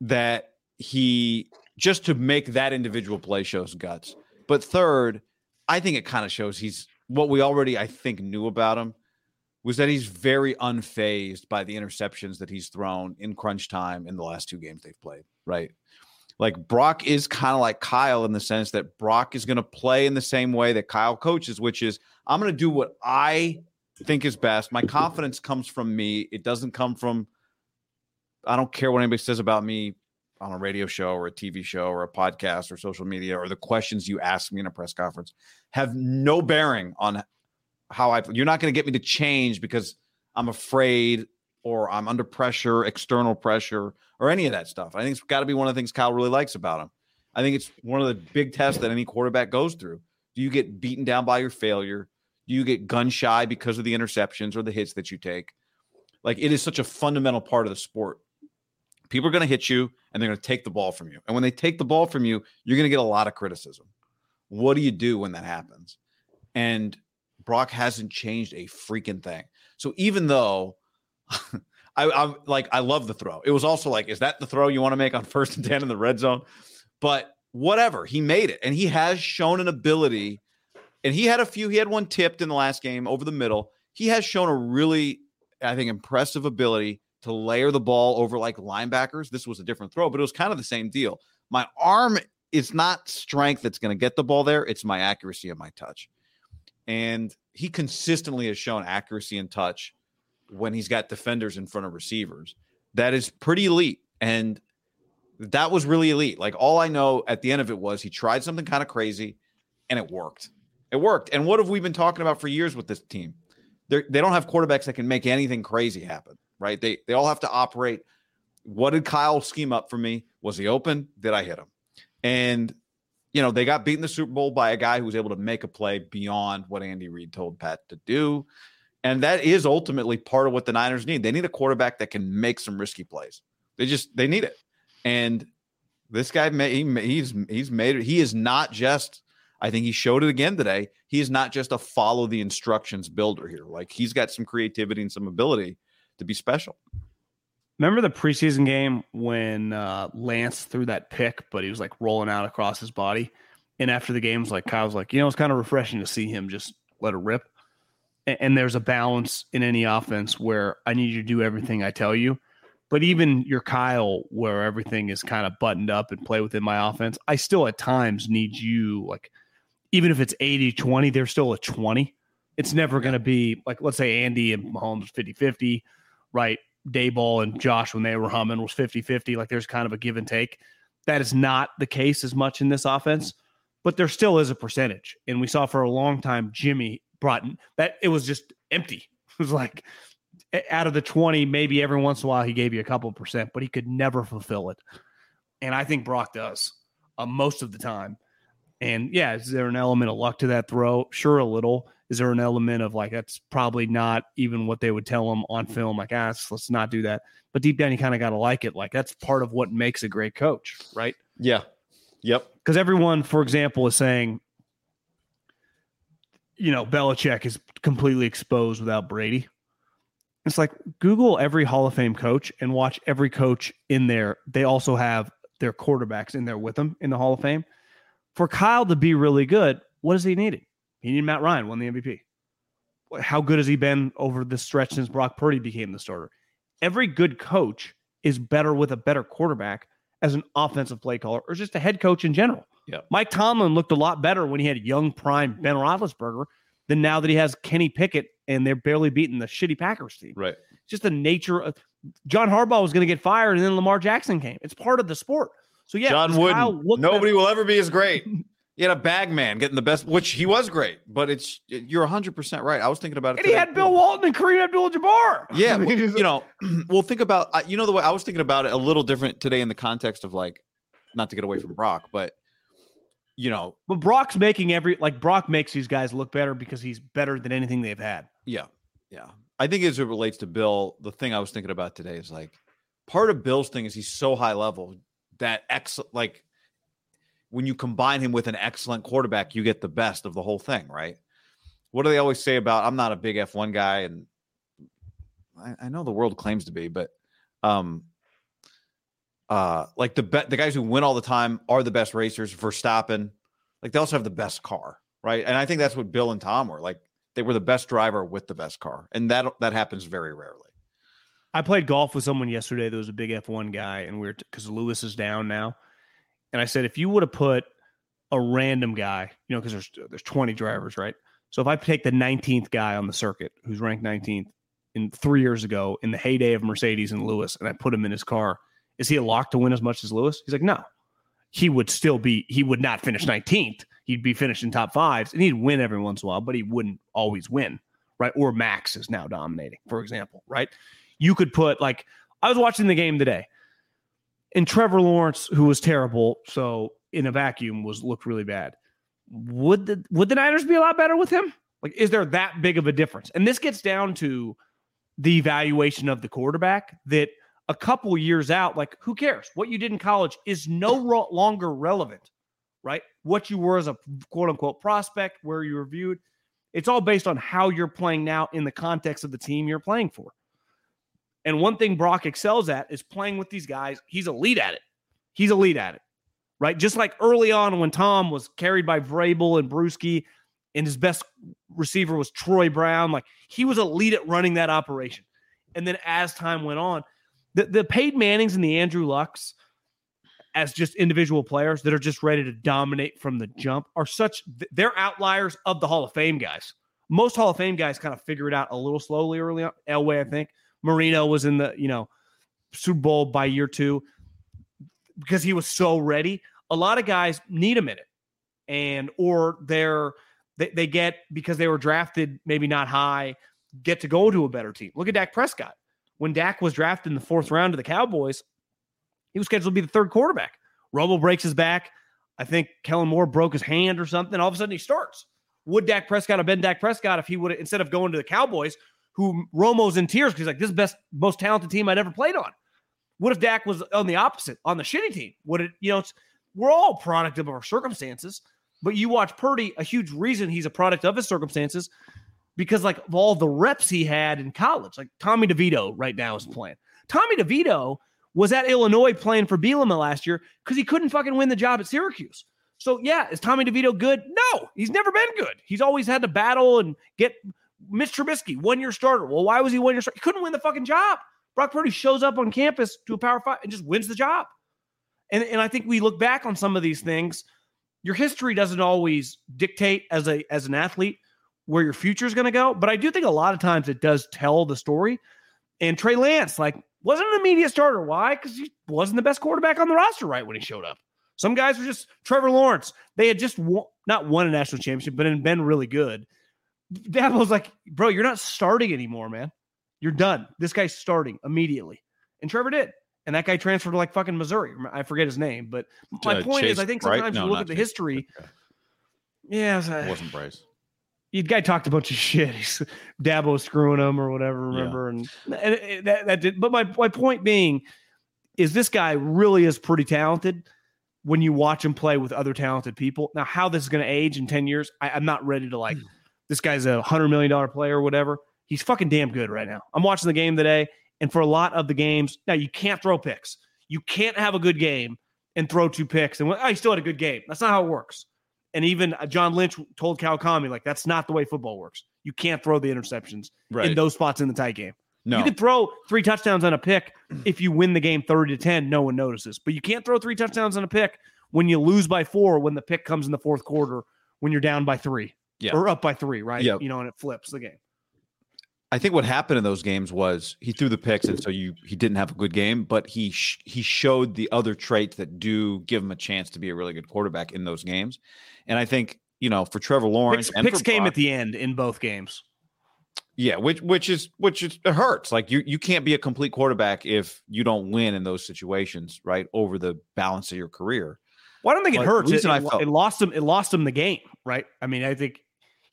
that he just to make that individual play shows guts. But third, I think it kind of shows he's what we already I think knew about him was that he's very unfazed by the interceptions that he's thrown in crunch time in the last two games they've played, right? Like Brock is kind of like Kyle in the sense that Brock is going to play in the same way that Kyle coaches, which is I'm going to do what I think is best. My confidence comes from me. It doesn't come from I don't care what anybody says about me on a radio show or a TV show or a podcast or social media or the questions you ask me in a press conference have no bearing on how I you're not going to get me to change because I'm afraid or I'm under pressure, external pressure, or any of that stuff. I think it's got to be one of the things Kyle really likes about him. I think it's one of the big tests that any quarterback goes through. Do you get beaten down by your failure? Do you get gun shy because of the interceptions or the hits that you take? Like it is such a fundamental part of the sport. People are going to hit you and they're going to take the ball from you. And when they take the ball from you, you're going to get a lot of criticism. What do you do when that happens? And Brock hasn't changed a freaking thing. So even though <laughs> I, I'm like, I love the throw. It was also like, is that the throw you want to make on first and 10 in the red zone? But whatever, he made it. And he has shown an ability. And he had a few, he had one tipped in the last game over the middle. He has shown a really, I think, impressive ability to layer the ball over like linebackers. This was a different throw, but it was kind of the same deal. My arm is not strength that's going to get the ball there, it's my accuracy and my touch. And he consistently has shown accuracy and touch when he's got defenders in front of receivers. That is pretty elite. And that was really elite. Like all I know at the end of it was he tried something kind of crazy and it worked. It worked. And what have we been talking about for years with this team? They're, they don't have quarterbacks that can make anything crazy happen, right? They they all have to operate. What did Kyle scheme up for me? Was he open? Did I hit him? And you know, they got beaten the Super Bowl by a guy who was able to make a play beyond what Andy Reid told Pat to do. And that is ultimately part of what the Niners need. They need a quarterback that can make some risky plays. They just they need it. And this guy he, he's he's made it. He is not just I think he showed it again today. He is not just a follow the instructions builder here. Like he's got some creativity and some ability to be special. Remember the preseason game when uh, Lance threw that pick, but he was like rolling out across his body. And after the game, was like Kyle's like, you know, it's kind of refreshing to see him just let it rip. And, and there's a balance in any offense where I need you to do everything I tell you. But even your Kyle, where everything is kind of buttoned up and play within my offense, I still at times need you, like, even if it's 80 20, there's still a 20. It's never going to be like, let's say Andy and Mahomes 50 50, right? Daboll and Josh, when they were humming, was 50 50. Like, there's kind of a give and take. That is not the case as much in this offense, but there still is a percentage. And we saw for a long time Jimmy brought that it was just empty. <laughs> It was like out of the 20, maybe every once in a while he gave you a couple percent, but he could never fulfill it. And I think Brock does uh, most of the time. And yeah, is there an element of luck to that throw? Sure, a little. Is there an element of like that's probably not even what they would tell him on film? Like, ah, let's not do that. But deep down, you kind of got to like it. Like that's part of what makes a great coach, right? Yeah. Yep. Because everyone, for example, is saying, you know, Belichick is completely exposed without Brady. It's like Google every Hall of Fame coach and watch every coach in there. They also have their quarterbacks in there with them in the Hall of Fame. For Kyle to be really good, what does he need? He needed Matt Ryan, won the MVP. How good has he been over the stretch since Brock Purdy became the starter? Every good coach is better with a better quarterback as an offensive play caller or just a head coach in general. Yeah. Mike Tomlin looked a lot better when he had young prime Ben Roethlisberger than now that he has Kenny Pickett and they're barely beating the shitty Packers team. Right. Just the nature of John Harbaugh was going to get fired and then Lamar Jackson came. It's part of the sport. So yeah, John Wooden. Nobody will ever be as great. He had a bag man getting the best, which he was great, but it's you're 100 percent right. I was thinking about it. And he had Bill Walton and Kareem Abdul-Jabbar. Yeah, well, <laughs> you know, <clears throat> well, think about you know the way I was thinking about it a little different today in the context of like, not to get away from Brock, but you know, but Brock's making every like Brock makes these guys look better because he's better than anything they've had. Yeah, yeah. I think as it relates to Bill, the thing I was thinking about today is like part of Bill's thing is he's so high level that ex like when you combine him with an excellent quarterback, you get the best of the whole thing, right? What do they always say about? I'm not a big F1 guy, and I, I know the world claims to be, but um, uh, like the be- the guys who win all the time are the best racers. for stopping. like they also have the best car, right? And I think that's what Bill and Tom were like. They were the best driver with the best car, and that that happens very rarely. I played golf with someone yesterday that was a big F1 guy, and we are because Lewis is down now and I said, if you would have put a random guy, you know, because there's there's 20 drivers, right? So if I take the 19th guy on the circuit who's ranked 19th in three years ago in the heyday of Mercedes and Lewis, and I put him in his car, is he a lock to win as much as Lewis? He's like, no. He would still be, he would not finish 19th. He'd be finishing top fives and he'd win every once in a while, but he wouldn't always win, right? Or Max is now dominating, for example, right? You could put like, I was watching the game today and Trevor Lawrence, who was terrible, so in a vacuum was looked really bad. Would the would the Niners be a lot better with him? Like, is there that big of a difference? And this gets down to the evaluation of the quarterback that a couple years out, like who cares? What you did in college is no ro- longer relevant, right? What you were as a quote unquote prospect, where you were viewed, it's all based on how you're playing now in the context of the team you're playing for. And one thing Brock excels at is playing with these guys. He's elite at it. He's elite at it, right? Just like early on when Tom was carried by Vrabel and Bruschi, and his best receiver was Troy Brown. Like he was elite at running that operation. And then as time went on, the, the Peyton Mannings and the Andrew Lucks as just individual players that are just ready to dominate from the jump are such they're outliers of the Hall of Fame guys. Most Hall of Fame guys kind of figure it out a little slowly early on. Elway, I think. Marino was in the, you know, Super Bowl by year two because he was so ready. A lot of guys need a minute and or they're they, they get because they were drafted maybe not high, get to go to a better team. Look at Dak Prescott. When Dak was drafted in the fourth round to the Cowboys, he was scheduled to be the third quarterback. Romo breaks his back. I think Kellen Moore broke his hand or something. All of a sudden he starts. Would Dak Prescott have been Dak Prescott if he would instead of going to the Cowboys, who Romo's in tears because he's like, this is best, most talented team I'd ever played on. What if Dak was on the opposite, on the shitty team? Would it, you know, it's we're all product of our circumstances. But you watch Purdy, a huge reason he's a product of his circumstances because like of all the reps he had in college, like Tommy DeVito right now is playing. Tommy DeVito was at Illinois playing for Bielema last year because he couldn't fucking win the job at Syracuse. So yeah, is Tommy DeVito good? No, he's never been good. He's always had to battle and get Mitch Trubisky, one year starter. Well, why was he one year starter? He couldn't win the fucking job. Brock Purdy shows up on campus to a power five and just wins the job. And, and I think we look back on some of these things. Your history doesn't always dictate as a as an athlete where your future is going to go, but I do think a lot of times it does tell the story. And Trey Lance, like, wasn't an immediate starter. Why? Because he wasn't the best quarterback on the roster right when he showed up. Some guys were just Trevor Lawrence. They had just won, not won a national championship, but had been really good Dabo's like, bro, you're not starting anymore, man. You're done. This guy's starting immediately. And Trevor did. And that guy transferred to like fucking Missouri. I forget his name. But my Uh, point is, I think sometimes No, you look at the Chase. history. Okay. Yeah, It wasn't Bryce. <laughs> the guy talked a bunch of shit. He's Dabo screwing him or whatever. Yeah. Remember, and, and it- that that did. But my my point being is this guy really is pretty talented when you watch him play with other talented people. Now, how this is going to age in ten years, I, I'm not ready to like. This guy's a hundred million dollar player or whatever. He's fucking damn good right now. I'm watching the game today, and for a lot of the games, now you can't throw picks. You can't have a good game and throw two picks and oh, he still had a good game. That's not how it works. And even uh, John Lynch told Cal Kami, like, that's not the way football works. You can't throw the interceptions Right. in those spots in the tight game. no. You can throw three touchdowns on a pick if you win the game 30 to 10, no one notices. But you can't throw three touchdowns on a pick when you lose by four, when the pick comes in the fourth quarter, when you're down by three Yeah. or up by three, right? Yep. You know, and it flips the game. I think what happened in those games was he threw the picks, and so you he didn't have a good game, but he sh- he showed the other traits that do give him a chance to be a really good quarterback in those games. And I think you know for Trevor Lawrence, Picks, picks came Brock- at the end in both games. yeah, which which is which is it hurts. Like you you can't be a complete quarterback if you don't win in those situations, right? Over the balance of your career. Well, I don't think it But hurts. It, I it- felt- it lost him. It lost him the game, right? I mean, I think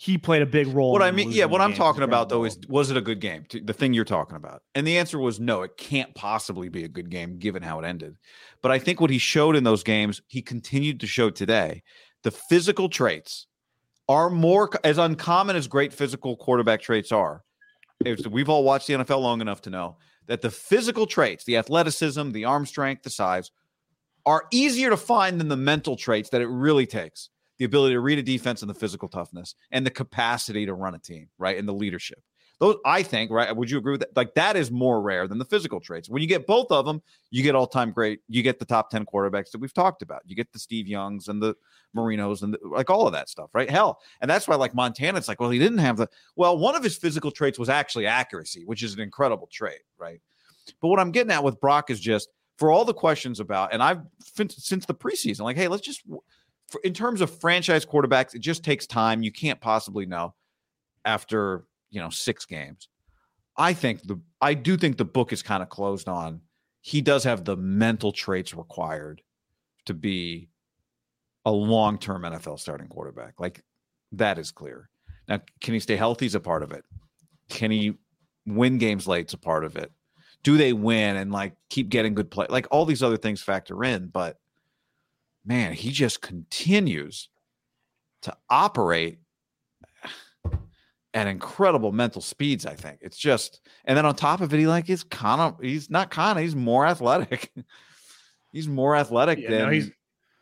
he played a big role. What I mean, yeah, what I'm talking about though is was it a good game? The thing you're talking about. And the answer was no, it can't possibly be a good game given how it ended. But I think what he showed in those games, he continued to show today. The physical traits are more as uncommon as great physical quarterback traits are. If we've all watched the NFL long enough to know that the physical traits, the athleticism, the arm strength, the size, are easier to find than the mental traits that it really takes the ability to read a defense and the physical toughness and the capacity to run a team, right? And the leadership. Those, I think, right? Would you agree with that? Like that is more rare than the physical traits. When you get both of them, you get all time great. You get the top 10 quarterbacks that we've talked about. You get the Steve Youngs and the Marinos and the, like all of that stuff, right? Hell. And that's why, like Montana, it's like, well, he didn't have the, well, one of his physical traits was actually accuracy, which is an incredible trait, right? But what I'm getting at with Brock is just for all the questions about, and I've since the preseason, like, hey, let's just in terms of franchise quarterbacks, it just takes time. You can't possibly know after you know six games. I think the I do think the book is kind of closed on. He does have the mental traits required to be a long term NFL starting quarterback. Like that is clear. Now, can he stay healthy? Is a part of it. Can he win games late? Is a part of it. Do they win and like keep getting good play? Like all these other things factor in, but man, he just continues to operate at incredible mental speeds. I think it's just, and then on top of it, he like he's kind of he's not kind of he's more athletic. <laughs> he's more athletic Yeah, than no, he's-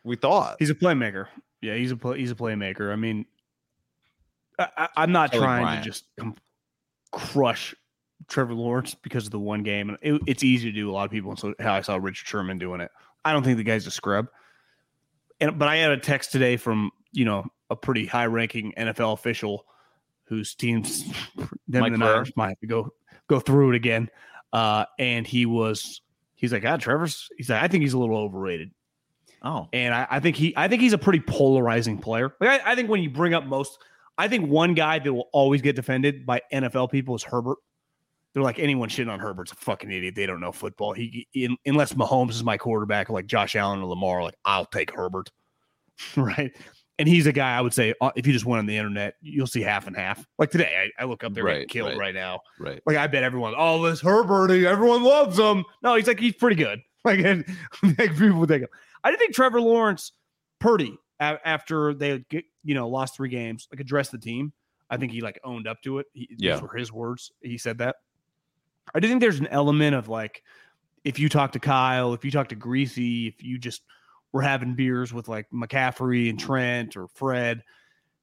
we thought. He's a playmaker. Yeah, he's a play, he's a playmaker. I mean, I, I'm not Kelly trying Bryant. to just crush Trevor Lawrence because of the one game, and it, it's easy to do. A lot of people, and so how I saw Richard Sherman doing it. I don't think the guy's a scrub. And but I had a text today from you know a pretty high ranking NFL official whose teams <laughs> them Mike and? Niners might have to go go through it again. Uh, and he was he's like, ah, Trevor's. He's like, I think he's a little overrated. oh, And I, I think he I think he's a pretty polarizing player. Like I, I think when you bring up most, I think one guy that will always get defended by NFL people is Herbert. They're like anyone shitting on Herbert's a fucking idiot. They don't know football. He in, unless Mahomes is my quarterback, like Josh Allen or Lamar, like I'll take Herbert, <laughs> right? And he's a guy I would say uh, if you just went on the internet, you'll see half and half. Like today, I, I look up there getting Right, killed right. right now. right. Like I bet everyone, oh, this Herbert, everyone loves him. No, he's like he's pretty good. <laughs> Like, and, <laughs> like people would take him. I didn't think Trevor Lawrence, Purdy, a- after they get, you know lost three games, like addressed the team. I think he like owned up to it. He, Yeah. These were his words. He said that. I do think there's an element of like, if you talk to Kyle, if you talk to Greasy, if you just were having beers with like McCaffrey and Trent or Fred,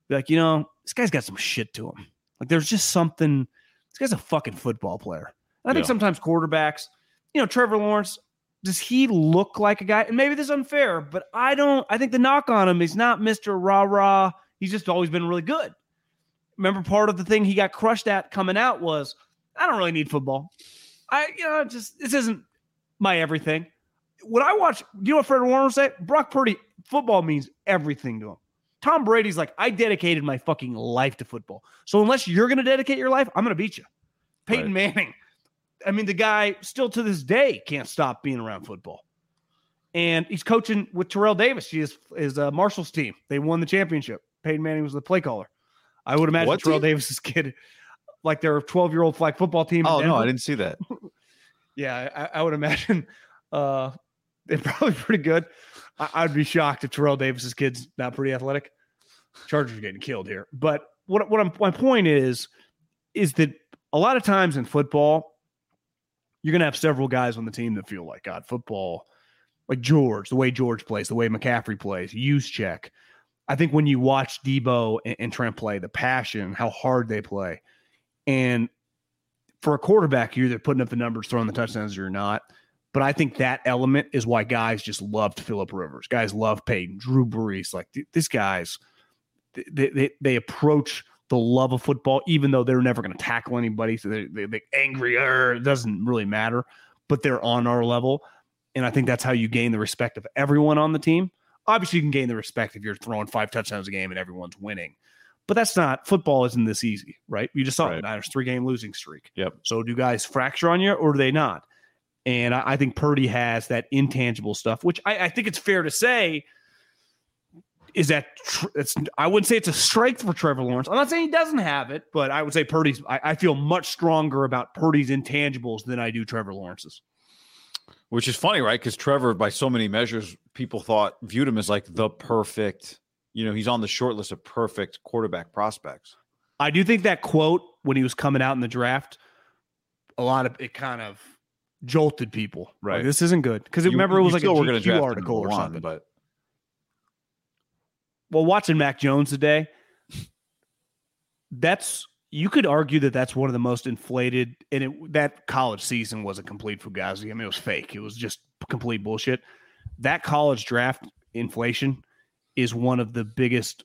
be like, you know, this guy's got some shit to him. Like there's just something. This guy's a fucking football player. And I think Yeah. sometimes quarterbacks, you know, Trevor Lawrence, does he look like a guy? And maybe this is unfair, but I don't. I think the knock on him is not Mister Rah Rah. He's just always been really good. Remember, part of the thing he got crushed at coming out was, I don't really need football. I, you know, just this isn't my everything. When I watch, do you know what Fred Warner say? Brock Purdy, football means everything to him. Tom Brady's like, I dedicated my fucking life to football. So unless you're going to dedicate your life, I'm going to beat you. Peyton Right. Manning. I mean, the guy still to this day can't stop being around football. And he's coaching with Terrell Davis. He is is uh, Marshall's team. They won the championship. Peyton Manning was the play caller. I would imagine What Terrell team? Davis's <laughs> kid, like their 12 year old flag football team. Oh no, I didn't see that. <laughs> Yeah, I, I would imagine uh, they're <laughs> probably pretty good. I, I'd be shocked if Terrell Davis's kid's not pretty athletic. Chargers are getting killed here. But what what I'm, my point is, is that a lot of times in football, you're gonna have several guys on the team that feel like God football, like George, the way George plays, the way McCaffrey plays, Juszczyk. I think when you watch Deebo and, and Trent play, the passion, how hard they play, and for a quarterback, you're either putting up the numbers, throwing the touchdowns, or you're not. But I think that element is why guys just loved Philip Rivers. Guys love Peyton, Drew Brees. Like th- these guys, they, they they approach the love of football, even though they're never going to tackle anybody. So they they they angry. "Arr," It doesn't really matter, but they're on our level, and I think that's how you gain the respect of everyone on the team. Obviously, you can gain the respect if you're throwing five touchdowns a game and everyone's winning. But that's not football. Isn't this easy, right? You just saw Right. the Niners three game losing streak. Yep. So do guys fracture on you or do they not? And I, I think Purdy has that intangible stuff, which I, I think it's fair to say is that tr- it's. I wouldn't say it's a strength for Trevor Lawrence. I'm not saying he doesn't have it, but I would say Purdy's. I, I feel much stronger about Purdy's intangibles than I do Trevor Lawrence's. Which is funny, right? Because Trevor, by so many measures, people thought viewed him as like the perfect. You know, he's on the short list of perfect quarterback prospects. I do think that quote when he was coming out in the draft, a lot of it kind of jolted people. Like, Right. this isn't good because remember it was like a were GQ gonna draft him article or one, something. but well, watching Mac Jones today, that's you could argue that that's one of the most inflated, and it, that college season was a complete fugazi. I mean, it was fake. It was just complete bullshit. That college draft inflation is one of the biggest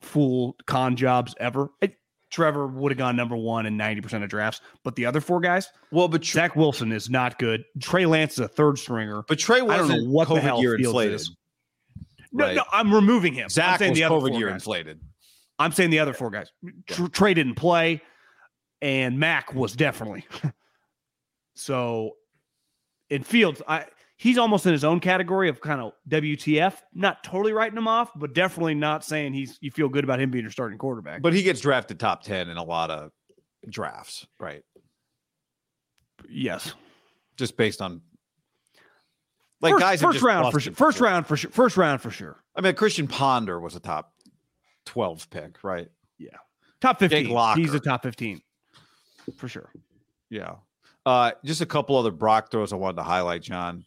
fool con jobs ever. It, Trevor would have gone number one in ninety percent of drafts, but the other four guys, well, but Tre- Zach Wilson is not good. Trey Lance is a third stringer. but Trey I don't know wasn't what the hell year Fields inflated. is. No, Right. no, I'm removing him. I'm Zach saying was the other COVID four year guys. inflated. I'm saying the other four guys. Tr- Trey didn't play, and Mac was definitely. <laughs> so, in Fields, I he's almost in his own category of kind of WTF. Not totally writing him off, but definitely not saying he's. You feel good about him being your starting quarterback. But he gets drafted top ten in a lot of drafts, right? yes, Just based on like first, guys first round for sure. First before. round for sure. First round for sure. I mean, Christian Ponder was a top twelve pick, right? Yeah, top fifteen. He's a top fifteen for sure. Yeah. Uh, just a couple other Brock throws I wanted to highlight, John.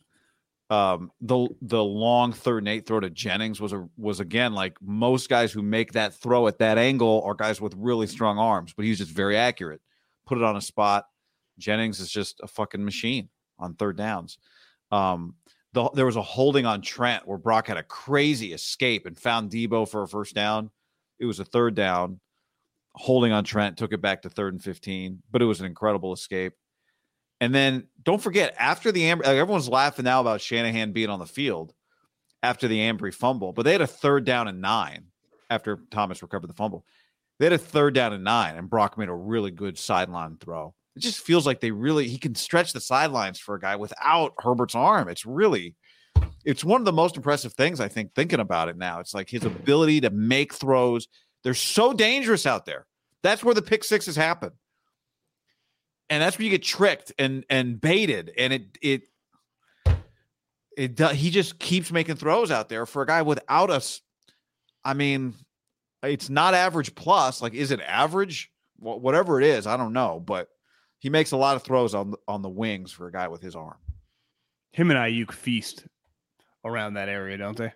Um, the the long third and eight throw to Jennings was a was again like most guys who make that throw at that angle are guys with really strong arms, but he's just very accurate. Put it on a spot. Jennings is just a fucking machine on third downs. Um, the, there was a holding on Trent where Brock had a crazy escape and found Deebo for a first down. It was a third down. Holding on Trent took it back to third and 15, but it was an incredible escape. And then don't forget, after the Ambry, like everyone's laughing now about Shanahan being on the field after the Ambry fumble, but they had a third down and nine after Thomas recovered the fumble. They had a third down and nine, and Brock made a really good sideline throw. It just feels like they really he can stretch the sidelines for a guy without Herbert's arm. It's really it's one of the most impressive things I think thinking about it now. It's like his ability to make throws. They're so dangerous out there. That's where the pick sixes happen. And that's where you get tricked and and baited and it it it do, he just keeps making throws out there for a guy without us. I mean, it's not average plus. Like, is it average? Wh- Whatever it is, I don't know, but he makes a lot of throws on the- on the wings for a guy with his arm. Him and Aiyuk feast around that area, don't they?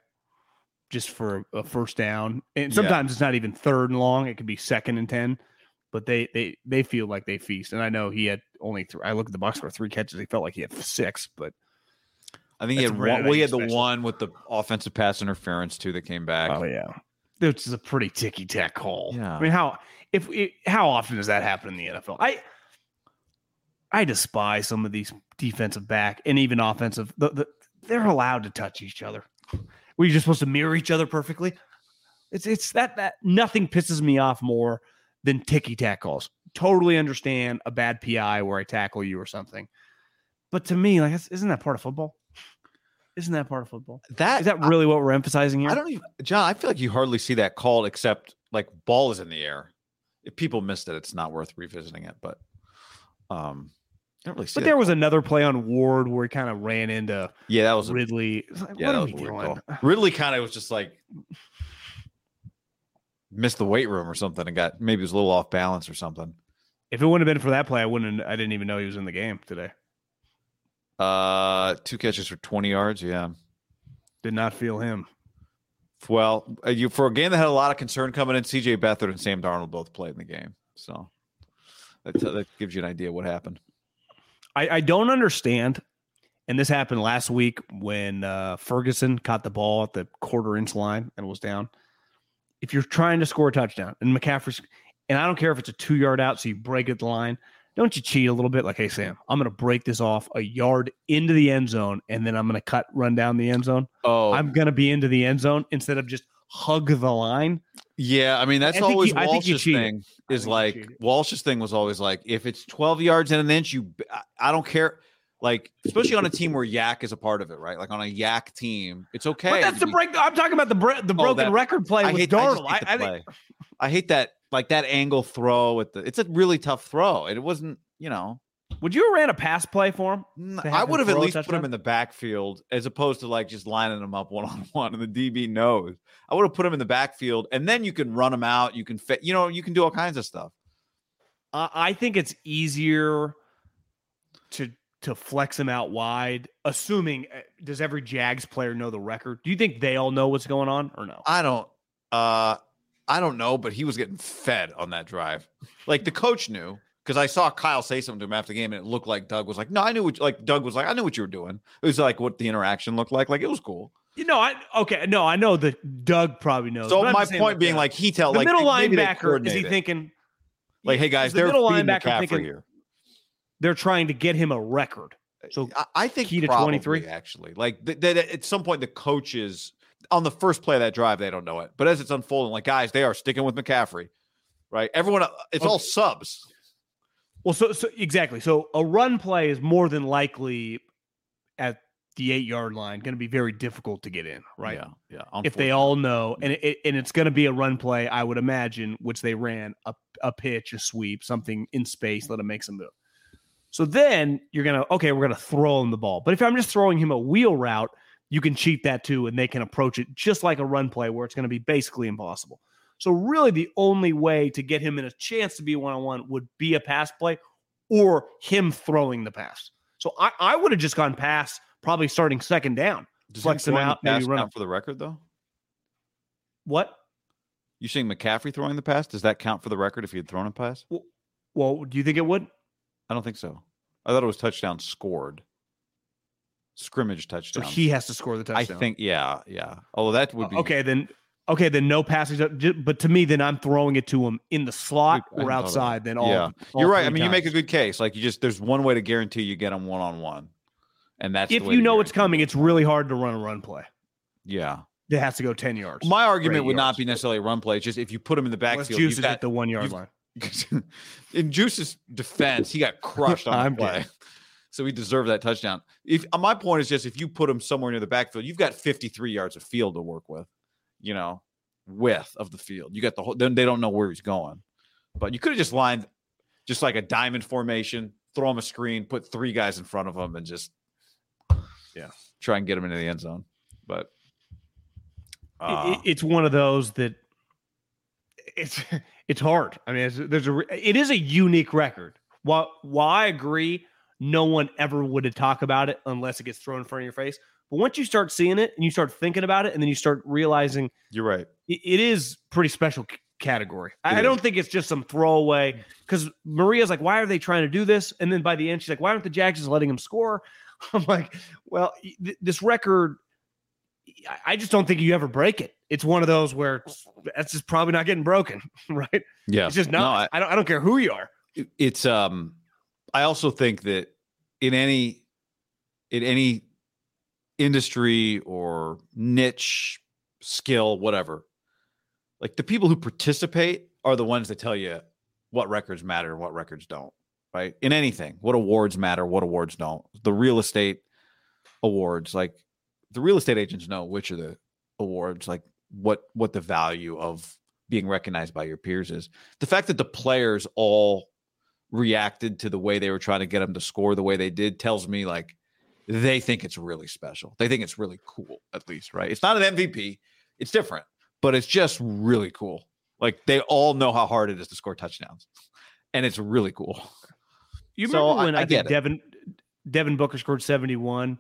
Just for a first down, and Yeah. sometimes it's not even third and long; it could be second and ten. But they they they feel like they feast, and I know he had only three. I look at the box for three catches; he felt like he had six, but I think he had one. Well, he had Aiyuk the special. one with the offensive pass interference too that came back. oh yeah, this is a pretty ticky tack call. Yeah. I mean, how if it, how often does that happen in the NFL? I I despise some of these defensive back and even offensive. The, the, they're allowed to touch each other. Were you just supposed to mirror each other perfectly? It's it's that that nothing pisses me off more than ticky tack calls. Totally understand a bad PI where I tackle you or something, but to me, like, isn't that part of football? Isn't that part of football? That Is that really what we're emphasizing here? I don't even, John. I feel like you hardly see that called except like ball is in the air. If people missed it, it's not worth revisiting it. But um, I don't really see. But there was another play on Ward where he kind of ran into yeah, that was Ridley. Like, yeah, what that are was doing? call. Ridley kind of was just like missed the weight room or something and got maybe was a little off balance or something. If it wouldn't have been for that play, I wouldn't. I didn't even know he was in the game today. Uh, two catches for twenty yards. Yeah. Did not feel him. Well, uh, you for a game that had a lot of concern coming in, CJ Beathard and Sam Darnold both played in the game, so that, that gives you an idea what happened. I, I don't understand, and this happened last week when uh, Ferguson caught the ball at the quarter inch line and was down. If you're trying to score a touchdown and McCaffrey's, and I don't care if it's a two yard out, so you break at the line, don't you cheat a little bit? Like, hey Sam, I'm going to break this off a yard into the end zone, and then I'm going to cut run down the end zone. Oh, I'm going to be into the end zone instead of just hug the line. yeah. I mean, that's I always think Walsh's thing. Is like. Walsh's thing was always like, if it's 12 yards and an inch, you, I, I don't care. Like, especially on a team where YAC is a part of it, right? Like on a YAC team, it's okay. But that's the be- break. I'm talking about the bre- the Oh, broken that- record play I with hate, I hate I, I play. think I hate that, like that angle throw at the. It's a really tough throw, and it wasn't, you know. Would you have ran a pass play for him? I would have at least put him in the backfield as opposed to like just lining him up one on one, and the DB knows. I would have put him in the backfield, and then you can run him out. You can fit, you know, you can do all kinds of stuff. Uh, I think it's easier to to flex him out wide. Assuming uh, does every Jags player know the record? Do you think they all know what's going on or no? I don't, uh, I don't know, but he was getting fed on that drive. Like the coach knew because I saw Kyle say something to him after the game, and it looked like Doug was like, "No, I knew what." Like Doug was like, "I knew what you were doing." It was like what the interaction looked like. Like it was cool. You know, I okay. No, I know that Doug probably knows. So my point being, uh, like he tell the like middle linebacker is he thinking? like, "Hey guys, the they're middle linebacker McCaffrey thinking here." They're trying to get him a record. Uh, so I, I think key to 23? actually. Like th- at some point the coaches on the first play of that drive, they don't know it. But as it's unfolding, like guys, they are sticking with McCaffrey. Right? Everyone uh, it's oh. all subs. Well, so so exactly. So a run play is more than likely at the eight yard line going to be very difficult to get in, right? Yeah. Yeah. If they all know, and it, and it's going to be a run play, I would imagine, which they ran a a pitch, a sweep, something in space, let him make some move. So then you're gonna okay, we're gonna throw him the ball. But if I'm just throwing him a wheel route, you can cheat that too, and they can approach it just like a run play where it's going to be basically impossible. So really, the only way to get him in a chance to be one on one would be a pass play or him throwing the pass. So I, I would have just gone pass, probably starting second down. Does flex him out, maybe run count him. for the record though? What? You saying McCaffrey throwing the pass? Does that count for the record if he had thrown a pass? Well, do you think it would? I don't think so. I thought it was touchdown scored. Scrimmage So touchdown. he has to score the touchdown. I think, yeah, yeah. Although that would be okay, then okay, then no passing. ju- But to me, then I'm throwing it to him in the slot I or hadn't thought of outside. Then all yeah, all you're right. I mean, you make a good case. Like you just there's one way to guarantee you get them one on one, and that's If the way you know it's coming, it's really hard to run a run play. yeah. It has to go ten yards. My argument would not be necessarily a run play. It's just if you put him in the backfield, Juice is got at the one yard line. In Juice's defense, he got crushed on I'm play. dead. <laughs> So he deserved that touchdown. If uh, my point is just if you put him somewhere near the backfield, you've got 53 yards of field to work with, you know, width of the field. You got the whole then they don't know where he's going. But you could have just lined just like a diamond formation, throw him a screen, put three guys in front of him, and just yeah, try and get him into the end zone. But uh, it- it's one of those that it's it's hard. I mean, it's, there's a it is a unique record. While while I agree, no one ever would have talk about it unless it gets thrown in front of your face. But once you start seeing it and you start thinking about it, and then you start realizing you're right. it, it is pretty special c- category. I, It I is. don't think it's just some throwaway because Maria's like, why are they trying to do this? And then by the end, she's like, why aren't the Jags just letting him score? <laughs> I'm like, well, th- this record, I- I just don't think you ever break it. It's one of those where that's just probably not getting broken, <laughs> right? Yeah, It's just No, not. I, don't. I don't care who you are. it's um i also think that in any in any industry or niche skill whatever like the people who participate are the ones that tell you what records matter and what records don't, right? In anything, what awards matter, what awards don't. The real estate awards, like the real estate agents know which are the awards, like what what the value of being recognized by your peers is. The fact that the players all reacted to the way they were trying to get them to score the way they did tells me like they think it's really special. They think it's really cool, at least, right? It's not an MVP, it's different, but it's just really cool. Like they all know how hard it is to score touchdowns, and it's really cool. You So, remember I- when I I, get think. Devin Devin Booker scored 71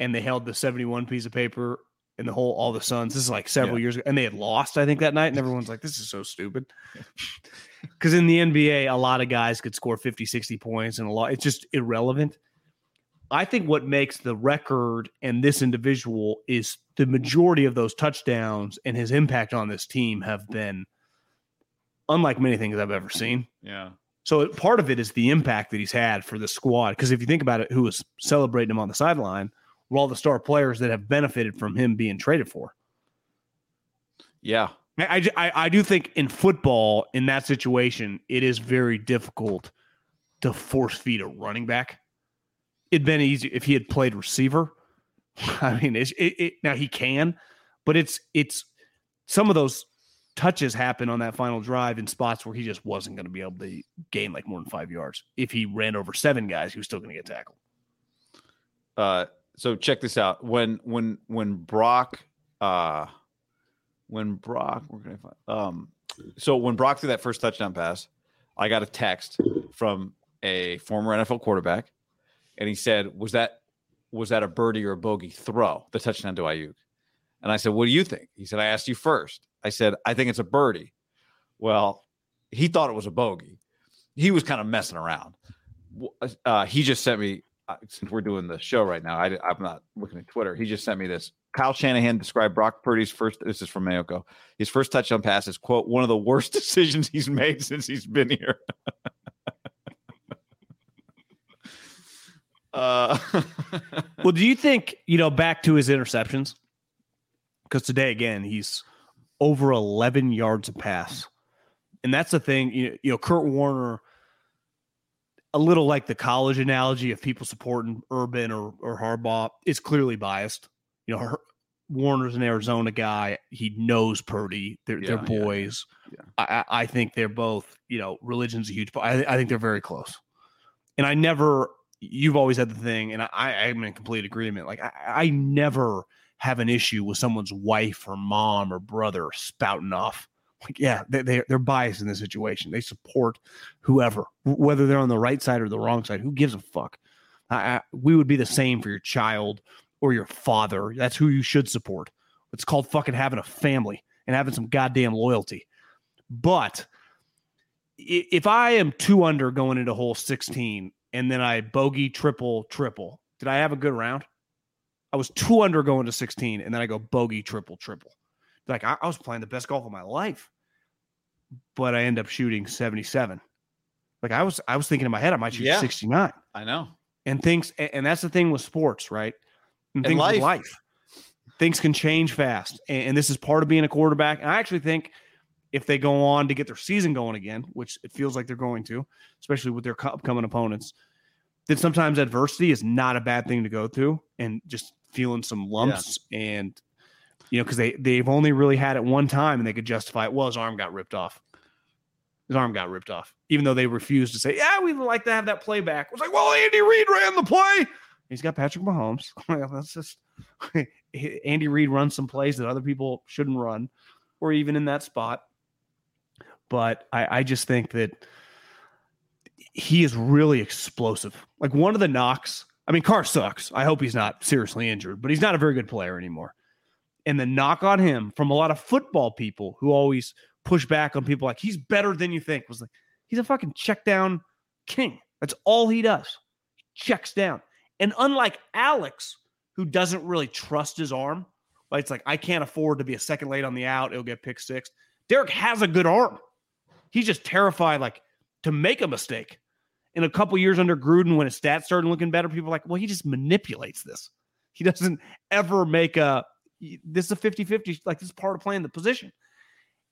and they held the 71 piece of paper in the whole all the Suns. This is like several Yeah. years ago. And they had lost, I think, that night. And everyone's like, this is so stupid. <laughs> Because in the NBA, a lot of guys could score 50, 60 points and a lot, it's just irrelevant. I think what makes the record and this individual is the majority of those touchdowns and his impact on this team have been unlike many things I've ever seen. Yeah. So part of it is the impact that he's had for the squad. Because if you think about it, who was celebrating him on the sideline all the star players that have benefited from him being traded for. Yeah. I, I, I- do think in football, in that situation, it is very difficult to force feed a running back. It'd been easy if he had played receiver. <laughs> I mean, it's, it, it, now he can, but it's it's some of those touches happen on that final drive in spots where he just wasn't going to be able to gain like more than five yards. If he ran over seven guys, he was still going to get tackled. Uh, so check this out. When when when Brock uh when Brock can I find um so when Brock threw that first touchdown pass, I got a text from a former NFL quarterback, and he said, "Was that was that a birdie or a bogey throw? The touchdown to Aiyuk?" And I said, "What do you think?" He said, "I asked you first. I said, "I think it's a birdie." Well, he thought it was a bogey. He was kind of messing around. Uh, he just sent me since we're doing the show right now. I, I'm not looking at Twitter. He just sent me this. Kyle Shanahan described Brock Purdy's first. This is from Maiocco. His first touchdown pass is quote one of the worst <laughs> decisions he's made since he's been here. <laughs> uh, <laughs> Well, do you think, you know, back to his interceptions? Because today, again, he's over 11 yards a pass. And that's the thing, you know, Kurt Warner, a little like the college analogy of people supporting Urban or, or Harbaugh, is clearly biased. You know, Her- Warner's an Arizona guy. He knows Purdy. They're, they're Yeah, yeah, boys. yeah. I, I I think they're both, you know, religion's a huge, I, I think they're very close. And I never, you've always had the thing, and I, I'm in complete agreement. Like, I, I never have an issue with someone's wife or mom or brother spouting off. Like, yeah, they, they, they're biased in this situation. They support whoever, whether they're on the right side or the wrong side. Who gives a fuck? I, I, we would be the same for your child or your father. That's who you should support. It's called fucking having a family and having some goddamn loyalty. But if I am two under going into hole 16 and then I bogey triple triple, did I have a good round? I was two under going to 16 and then I go bogey triple triple. Like I, I was playing the best golf of my life, but I end up shooting 77. Like I was, I was thinking in my head, I might shoot Yeah. 69 I know. and things and, and that's the thing with sports right and, And things life. with life things can change fast and, and this is part of being a quarterback and i actually think if they go on to get their season going again which it feels like they're going to especially with their upcoming opponents that sometimes adversity is not a bad thing to go through and just feeling some lumps and you know because they they've only really had it one time and they could justify it well his arm got ripped off his arm got ripped off, even though they refused to say, "Yeah, we'd like to have that playback." Was like, "Well, Andy Reid ran the play. He's got Patrick Mahomes. <laughs> That's just <laughs> Andy Reid runs some plays that other people shouldn't run, or even in that spot." But I, I just think that he is really explosive. Like one of the knocks. I mean, Carr sucks. I hope he's not seriously injured, but he's not a very good player anymore. And the knock on him from a lot of football people who always push back on people like he's better than you think was like he's a fucking check down king. That's all he does. Checks down. And unlike Alex, who doesn't really trust his arm, like it's like I can't afford to be a second late on the out, it'll get pick six. Derek has a good arm. He's just terrified like to make a mistake. In a couple years under Gruden, when his stats started looking better, people are like, well, he just manipulates this. He doesn't ever make a this is a 50-50, like this is part of playing the position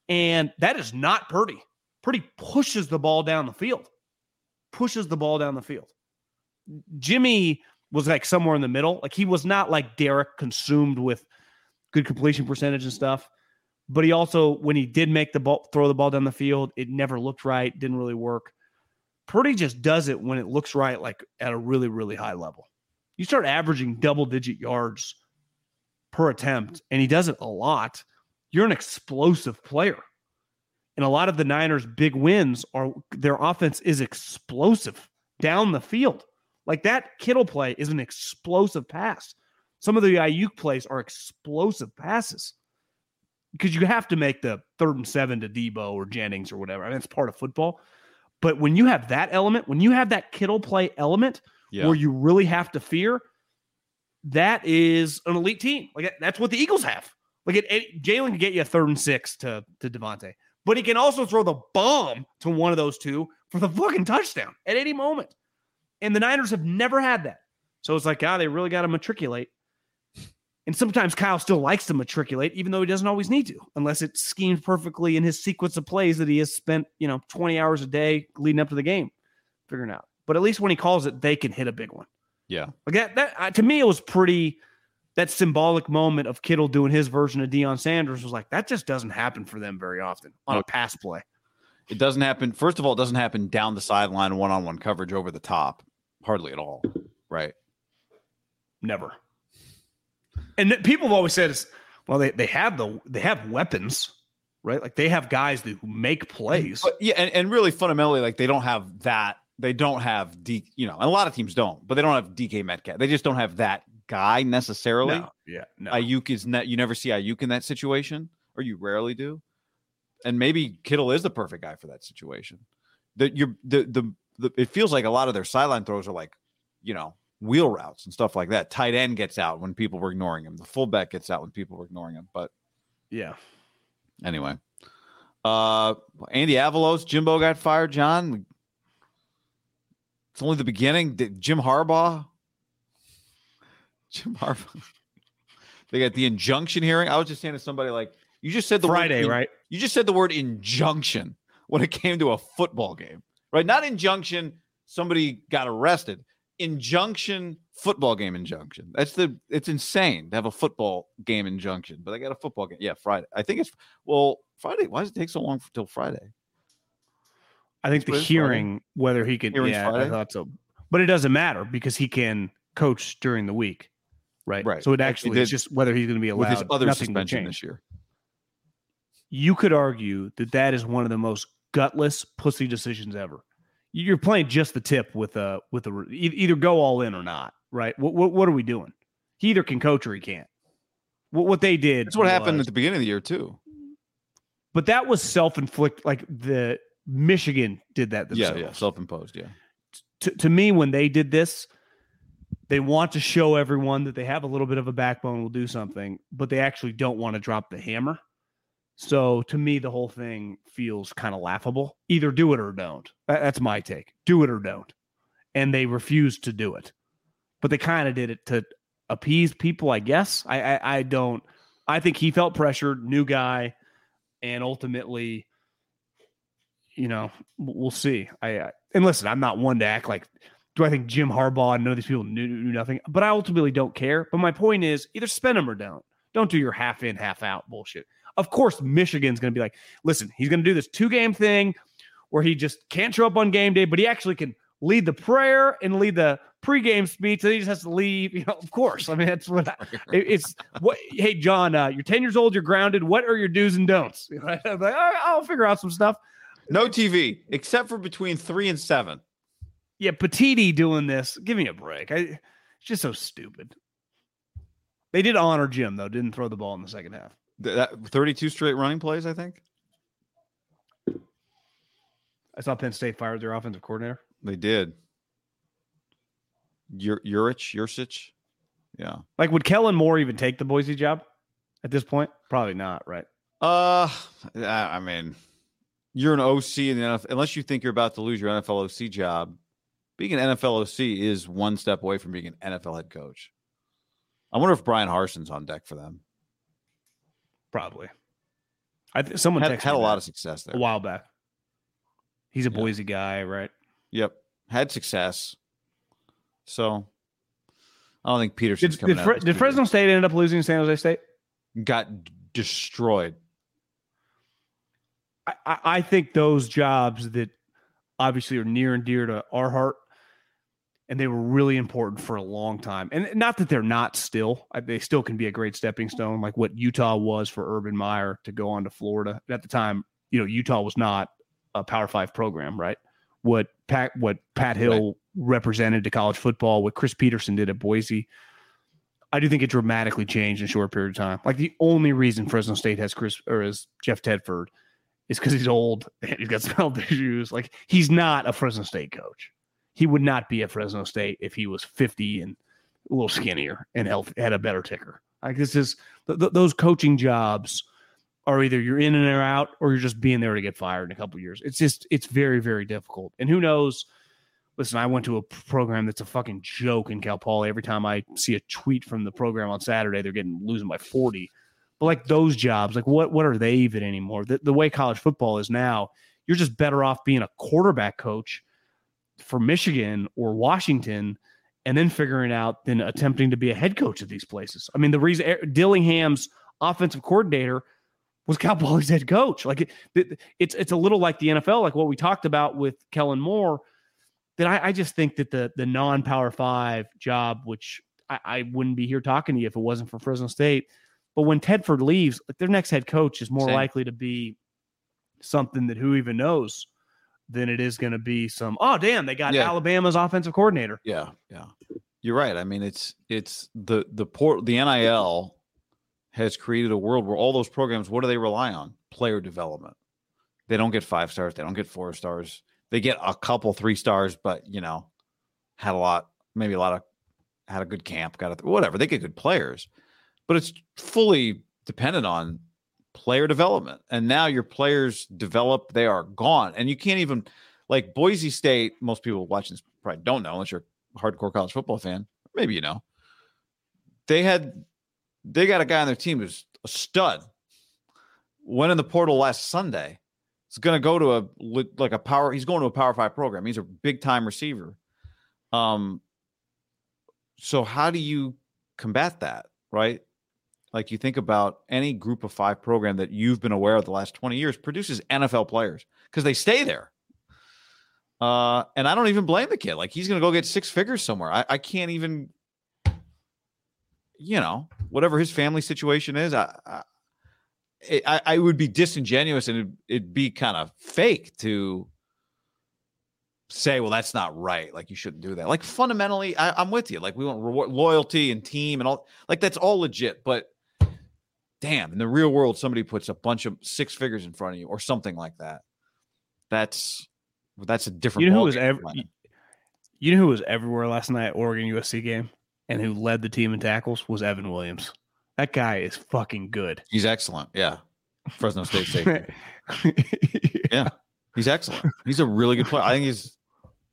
And that is not Purdy. Purdy pushes the ball down the field, pushes the ball down the field. Jimmy was like somewhere in the middle. Like he was not like Derek consumed with good completion percentage and stuff. But he also, when he did make the ball, throw the ball down the field, it never looked right, didn't really work. Purdy just does it when it looks right, like at a really, really high level. You start averaging double digit yards per attempt, and he does it a lot. You're an explosive player. And a lot of the Niners' big wins are their offense is explosive down the field. Like that Kittle play is an explosive pass. Some of the Aiyuk plays are explosive passes because you have to make the third and seven to Deebo or Jennings or whatever. I mean, it's part of football. But when you have that element, when you have that Kittle play element Yeah. where you really have to fear, that is an elite team. Like that's what the Eagles have. Like it, Jalen can get you a third and six to to DeVonta, but he can also throw the bomb to one of those two for the fucking touchdown at any moment. And the Niners have never had that. So it's like, ah, they really got to matriculate. And sometimes Kyle still likes to matriculate, even though he doesn't always need to, unless it's schemed perfectly in his sequence of plays that he has spent, you know, 20 hours a day leading up to the game figuring out. But at least when he calls it, they can hit a big one. Yeah. Like that, that uh, to me, it was pretty. That symbolic moment of Kittle doing his version of Deion Sanders was like that. Just doesn't happen for them very often on a pass play. It doesn't happen. First of all, it doesn't happen down the sideline, one on one coverage over the top, hardly at all. Right. Never. And th- people have always said, it's, well, they, they have the they have weapons, right? Like they have guys that, who make plays. But yeah, and, and really fundamentally, like they don't have that. They don't have D, you know, and a lot of teams don't, but they don't have DK Metcalf. They just don't have that guy necessarily. No, yeah, no. Aiyuk is not. You never see Aiyuk in that situation, or you rarely do. And maybe Kittle is the perfect guy for that situation. That you're the, the the it feels like a lot of their sideline throws are like, you know, wheel routes and stuff like that. Tight end gets out when people were ignoring him. The fullback gets out when people were ignoring him. But yeah, anyway, uh, Andy Avalos, Jimbo got fired. John, it's only the beginning. Did Jim Harbaugh, Jim Harbaugh. <laughs> they got the injunction hearing. I was just saying to somebody like, you just said the Friday, word, right? You just said the word injunction when it came to a football game, right? Not injunction. Somebody got arrested. Injunction, football game injunction. That's the. It's insane to have a football game injunction, but I got a football game. Yeah, Friday. I think it's well Friday. Why does it take so long till Friday? I think the is Friday? hearing whether he can. Hearing's yeah, I thought so, but it doesn't matter because he can coach during the week, right? Right. So it actually is did just whether he's going to be allowed. with his other suspension this year. you could argue that that is one of the most gutless pussy decisions ever. You're playing just the tip with a with a either go all in or not, right? What what, what are we doing? He either can coach or he can't. What what they did. That's what happened at the beginning of the year too. but that was self inflict. Like the Michigan did that. Themselves. yeah, yeah, self-imposed. Yeah, to, to me, when they did this, they want to show everyone that they have a little bit of a backbone, will do something, but they actually don't want to drop the hammer. So to me, the whole thing feels kind of laughable. Either do it or don't. That's my take. Do it or don't. And they refused to do it, but they kind of did it to appease people, I guess. I, I I don't. I think he felt pressured, new guy, and ultimately, you know, we'll see. I, and listen, I'm not one to act like. Do I think Jim Harbaugh and none of these people knew, knew nothing? But I ultimately don't care. But my point is, either spend them or don't. Don't do your half in, half out bullshit. Of course, Michigan's going to be like, listen, he's going to do this two game thing where he just can't show up on game day, but he actually can lead the prayer and lead the pregame speech. And he just has to leave. <laughs> You know, of course. I mean, that's what I, it's. What? Hey, John, uh, you're 10 years old. You're grounded. What are your do's and don'ts? I'm <laughs> like, "All right, I'll figure out some stuff. No TV except for between three and seven. Yeah, Petitti doing this. Give me a break. I, it's just so stupid. They did honor Jim though. Didn't throw the ball in the second half. That 32 straight running plays, I think I saw Penn State fired their offensive coordinator. they did. Ur- Urich, Ursich, yeah. Like, would Kellen Moore even take the Boise job at this point? Probably not. Right. Uh, I mean, you're an OC in the NFL. Unless you think you're about to lose your NFL OC job, being an NFL OC is one step away from being an NFL head coach. I wonder if Bryan Harsin's on deck for them. Probably. I th- someone Had, had a lot of success there. a while back. He's a Yeah. Boise guy, right? Yep, had success. So I don't think Did, Petersen's did, coming out Fre- did Fresno State end up losing to San Jose State? got destroyed. I, I think those jobs that obviously are near and dear to our heart, and they were really important for a long time. And not that they're not still; they still can be a great stepping stone, like what Utah was for Urban Meyer to go on to Florida. At the time, you know, Utah was not a Power Five program, right? What Pat what Pat Hill represented to college football, what Chris Petersen did at Boise. I do think it dramatically changed in a short period of time. Like the only reason Fresno State has Chris or is Jeff Tedford is because he's old and he's got <laughs> some health issues. Like he's not a Fresno State coach. He would not be at Fresno State if he was 50 and a little skinnier and health, had a better ticker. Like this is th- th- those coaching jobs are either you're in and out or you're just being there to get fired in a couple years. It's just it's very very difficult. And who knows? Listen, I went to a program that's a fucking joke in Cal Poly. Every time I see a tweet from the program on Saturday, they're getting losing by 40. But like those jobs, like what what are they even anymore? The, the way college football is now, you're just better off being a quarterback coach for Michigan or Washington and then figuring out than attempting to be a head coach at these places. I mean, the reason Dillingham's offensive coordinator was Cal Poly's head coach. Like it, it- it's it's a little like the NFL, like what we talked about with Kellen Moore. That I, I just think that the the non Power Five job, which I, I wouldn't be here talking to you if it wasn't for Fresno State. But when Tedford leaves, like their next head coach is more Same. likely to be something that who even knows than it is going to be some. Oh, damn! They got Yeah. Alabama's offensive coordinator. Yeah, yeah. You're right. I mean, it's it's the the port the NIL has created a world where all those programs, what do they rely on? Player development. They don't get five stars. They don't get four stars. They get a couple three stars, but you know, had a lot, maybe a lot of had a good camp, got a, whatever. They get good players, but it's fully dependent on player development. And now your players develop, they are gone, and you can't even like Boise State. Most people watching this probably don't know unless you're a hardcore college football fan. Maybe you know. They had they got a guy on their team who's a stud. Went in the portal last Sunday. He's going to go to a like a power. He's going to a Power Five program. He's a big time receiver. Um. So how do you combat that, right? Like you think about any group of five program that you've been aware of the last 20 years produces NFL players because they stay there. Uh, and I don't even blame the kid. Like he's gonna go get six figures somewhere. I, I can't even, you know, whatever his family situation is. I, I, I, I would be disingenuous and it'd, it'd be kind of fake to say, well, that's not right. Like you shouldn't do that. Like fundamentally, I, I'm with you. Like we want reward, loyalty and team and all. Like that's all legit. But damn, in the real world, somebody puts a bunch of six figures in front of you or something like that. That's that's a different. You know who was you, you know who was everywhere last night, Oregon USC game, and who led the team in tackles was Evan Williams. That guy is fucking good. He's excellent. Yeah. Fresno State safety. <laughs> Yeah. He's excellent. He's a really good player. I think he's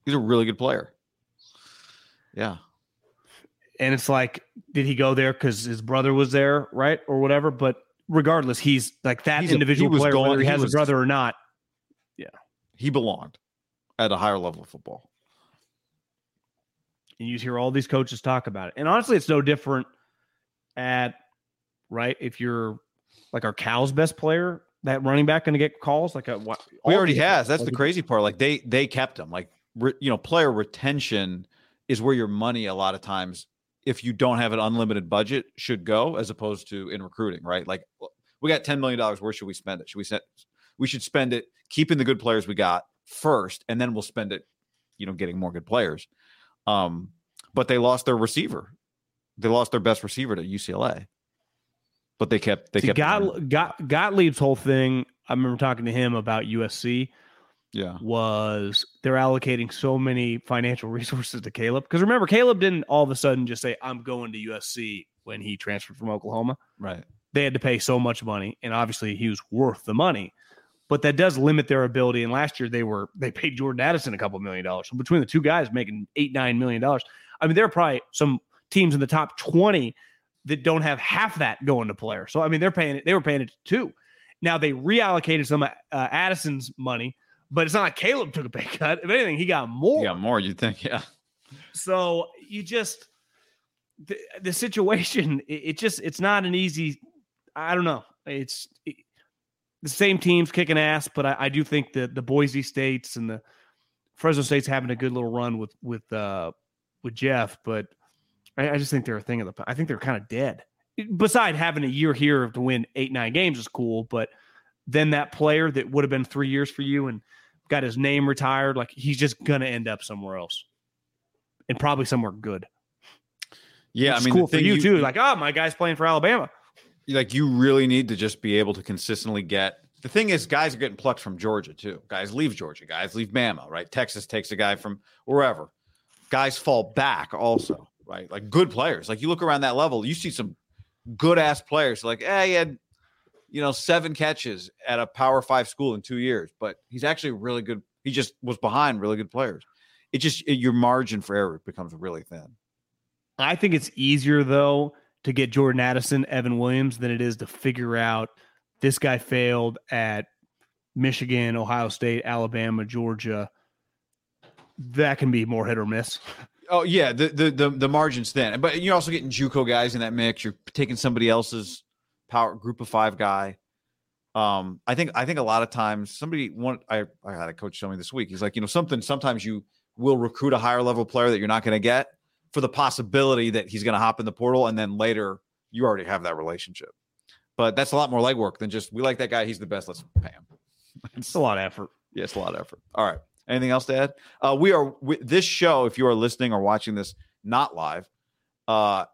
he's a really good player. Yeah. And it's like, did he go there because his brother was there, right, or whatever? But regardless, he's like that He's a- he individual was player, going- whether he he has was- a brother or not. Yeah, he belonged at a higher level of football. And you hear all these coaches talk about it. And honestly, it's no different at right if you're like our Cal's best player, that running back going to get calls like a what? We already has. That's the crazy part. Like they they kept him. Like re, you know, player retention is where your money a lot of times, if you don't have an unlimited budget, should go as opposed to in recruiting, right? Like we got ten million dollars. Where should we spend it? Should we set? We should spend it keeping the good players we got first, and then we'll spend it, you know, getting more good players. Um, but they lost their receiver. They lost their best receiver to UCLA. But they kept they See, kept. Got, Got, Gottlieb's whole thing. I remember talking to him about USC. Yeah was they're allocating so many financial <laughs> resources to Caleb. Because remember, Caleb didn't all of a sudden just say, I'm going to USC when he transferred from Oklahoma. right They had to pay so much money, and obviously he was worth the money. But that does limit their ability. And last year they were they paid Jordan Addison a couple million dollars. So between the two guys making eight, nine million dollars. I mean, there are probably some teams in the top 20 that don't have half that going to players. So I mean, they're paying it, they were paying it too. Now they reallocated some uh, Addison's money, but it's not like Caleb took a pay cut. If anything, he got more. Yeah, more. You'd think. Yeah. So you just the, the situation. It, it just it's not an easy. I don't know. It's it, the same teams kicking ass, but I, I do think that the Boise States and the Fresno State's having a good little run with with uh with Jeff, but I, I just think they're a thing of the. I think they're kind of dead. Beside having a year here to win eight nine games is cool, but then that player that would have been three years for you and got his name retired, like he's just gonna end up somewhere else, and probably somewhere good. Yeah, Which I mean, cool for thing you, too. Like, oh, my guy's playing for Alabama. like you really need to just be able to consistently get the thing is guys are getting plucked from Georgia too. Guys leave Georgia, guys leave Bama, right? Texas takes a guy from wherever. Guys fall back also, right? Like good players. Like you look around that level, you see some good ass players like, hey, he had you know, seven catches at a power five school in two years, but he's actually really good. He just was behind really good players. It just it, your margin for error becomes really thin. I think it's easier though to get Jordan Addison, Evan Williams than it is to figure out this guy failed at Michigan, Ohio State, Alabama, Georgia. That can be more hit or miss. Oh yeah, the the the, the margin's thin, but you're also getting JUCO guys in that mix. You're taking somebody else's power group of five guy. Um, I think I think a lot of times somebody one I I had a coach tell me this week. He's like, you know, something sometimes you will recruit a higher level player that you're not going to get for the possibility that he's going to hop in the portal, and then later you already have that relationship. But that's a lot more legwork than just we like that guy. He's the best. Let's pay him. <laughs> It's a lot of effort. Yeah, it's a lot of effort. All right. Anything else to add? Uh, we are we, this show. If you are listening or watching this not live, uh,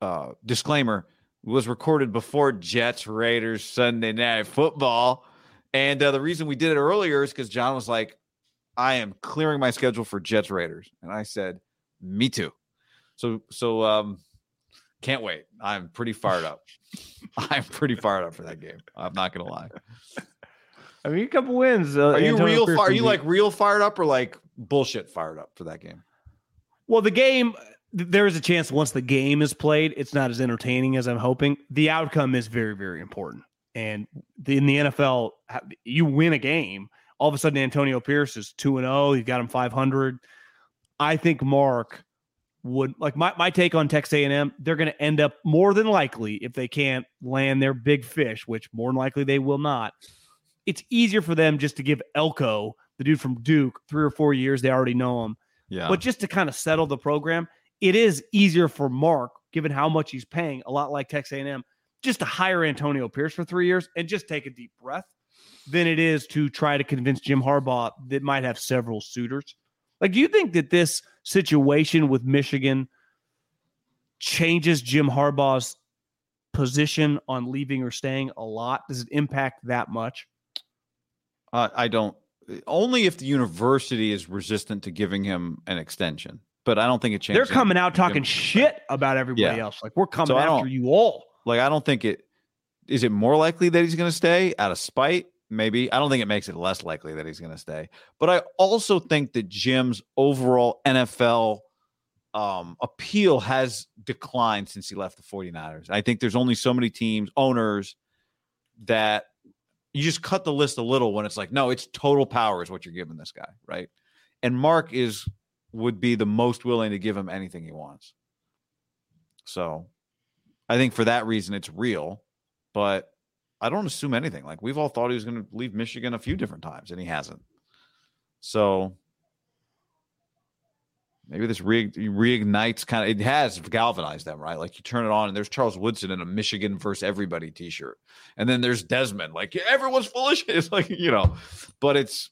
uh, disclaimer was recorded before Jets Raiders Sunday Night Football, and uh, the reason we did it earlier is because John was like, "I am clearing my schedule for Jets Raiders," and I said, "Me too." So so um, can't wait. I'm pretty fired up. <laughs> I'm pretty fired up for that game. I'm not gonna lie. I mean, a couple wins. Uh, Are you Antonio real? Fire, are you like real fired up or like bullshit fired up for that game? Well, the game, there is a chance once the game is played, it's not as entertaining as I'm hoping. The outcome is very, very important. And the, in the NFL, you win a game, all of a sudden Antonio Pierce is 2 and 0. You've got him 500. I think Mark would like my, my take on Texas A&M. They're going to end up more than likely if they can't land their big fish, which more than likely they will not. It's easier for them just to give Elko, the dude from Duke, three or four years. They already know him. Yeah. But just to kind of settle the program, it is easier for Mark, given how much he's paying, a lot like Texas A&M, just to hire Antonio Pierce for three years and just take a deep breath, than it is to try to convince Jim Harbaugh that might have several suitors. Like, do you think that this situation with Michigan changes Jim Harbaugh's position on leaving or staying a lot? Does it impact that much? Uh, I don't. Only if the university is resistant to giving him an extension, but I don't think it changes. They're coming out talking shit about everybody Yeah. else. Like, we're coming So after you all. Like I don't think it. Is it more likely that he's going to stay out of spite? Maybe. I don't think it makes it less likely that he's going to stay. But I also think that Jim's overall NFL um, appeal has declined since he left the 49ers. I think there's only so many teams, owners that you just cut the list a little when it's like, no, it's total power is what you're giving this guy, right? And Mark is would be the most willing to give him anything he wants. So I think for that reason it's real, but I don't assume anything. Like we've all thought he was going to leave Michigan a few different times and he hasn't. So maybe this re- reignites kind of it has galvanized them, right? Like you turn it on and there's Charles Woodson in a Michigan versus everybody t-shirt. And then there's Desmond, like everyone's <laughs> foolish. It's <laughs> like, you know, but it's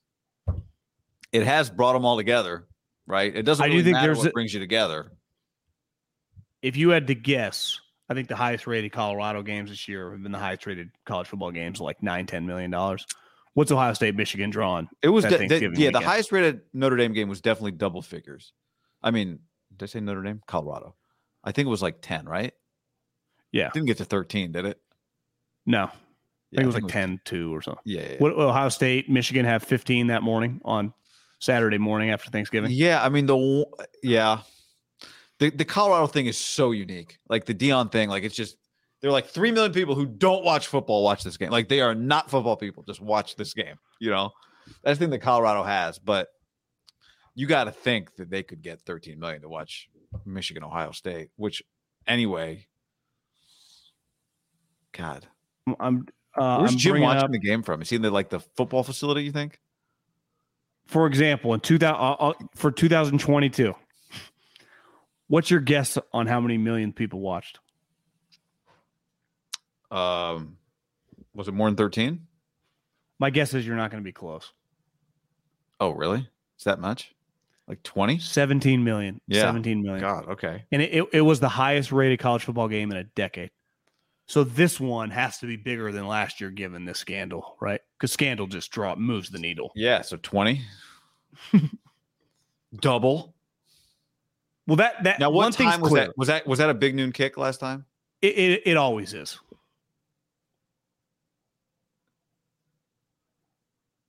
it has brought them all together, right? It doesn't I do think matter there's what a- brings you together. if you had to guess, I think the highest rated Colorado games this year have been the highest rated college football games, like nine, ten million dollars. What's Ohio State, Michigan drawing? It was de- de- yeah, the highest rated Notre Dame game was definitely double figures. I mean, did I say Notre Dame? Colorado. I think it was like 10, right? Yeah. Didn't get to 13, did it? No, I think it was like 10 2 or something. Yeah. yeah, yeah. What Ohio State, Michigan have 15 that morning on Saturday morning after Thanksgiving. Yeah, I mean the yeah. The the Colorado thing is so unique. Like the Deion thing, like it's just There are like three million people who don't watch football watch this game. Like they are not football people, just watch this game. You know, that's the thing that Colorado has. But you got to think that they could get 13 million to watch Michigan, Ohio State, which anyway, God, I'm. Uh, where's I'm Jim watching up- the game from? Is he in the like the football facility? You think? For example, in 2000 uh, uh, for 2022, what's your guess on how many million people watched? Um, was it more than 13? My guess is you're not going to be close. Oh, really? Is that much? Like 20? 17 million. Yeah. 17 million. God, okay. And it, it, it was the highest rated college football game in a decade. So this one has to be bigger than last year, given this scandal, right? Because scandal just draw moves the needle. Yeah, so 20. <laughs> Double. Well, that that Now, one what time was clear. that? Was that was that a big noon kick last time? It, it it always is.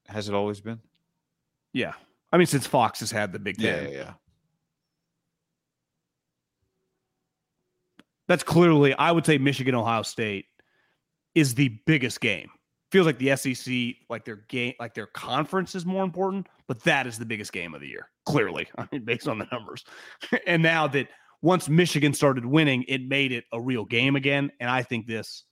Has it always been? Yeah, I mean since Fox has had the Big Yeah, yeah, yeah. That's clearly I would say Michigan Ohio State is the biggest game. Feels like the SEC, like their game, like their conference is more important, but that is the biggest game of the year. Clearly, <laughs> I mean, based on the numbers. <laughs> and now that once Michigan started winning, it made it a real game again. And I think this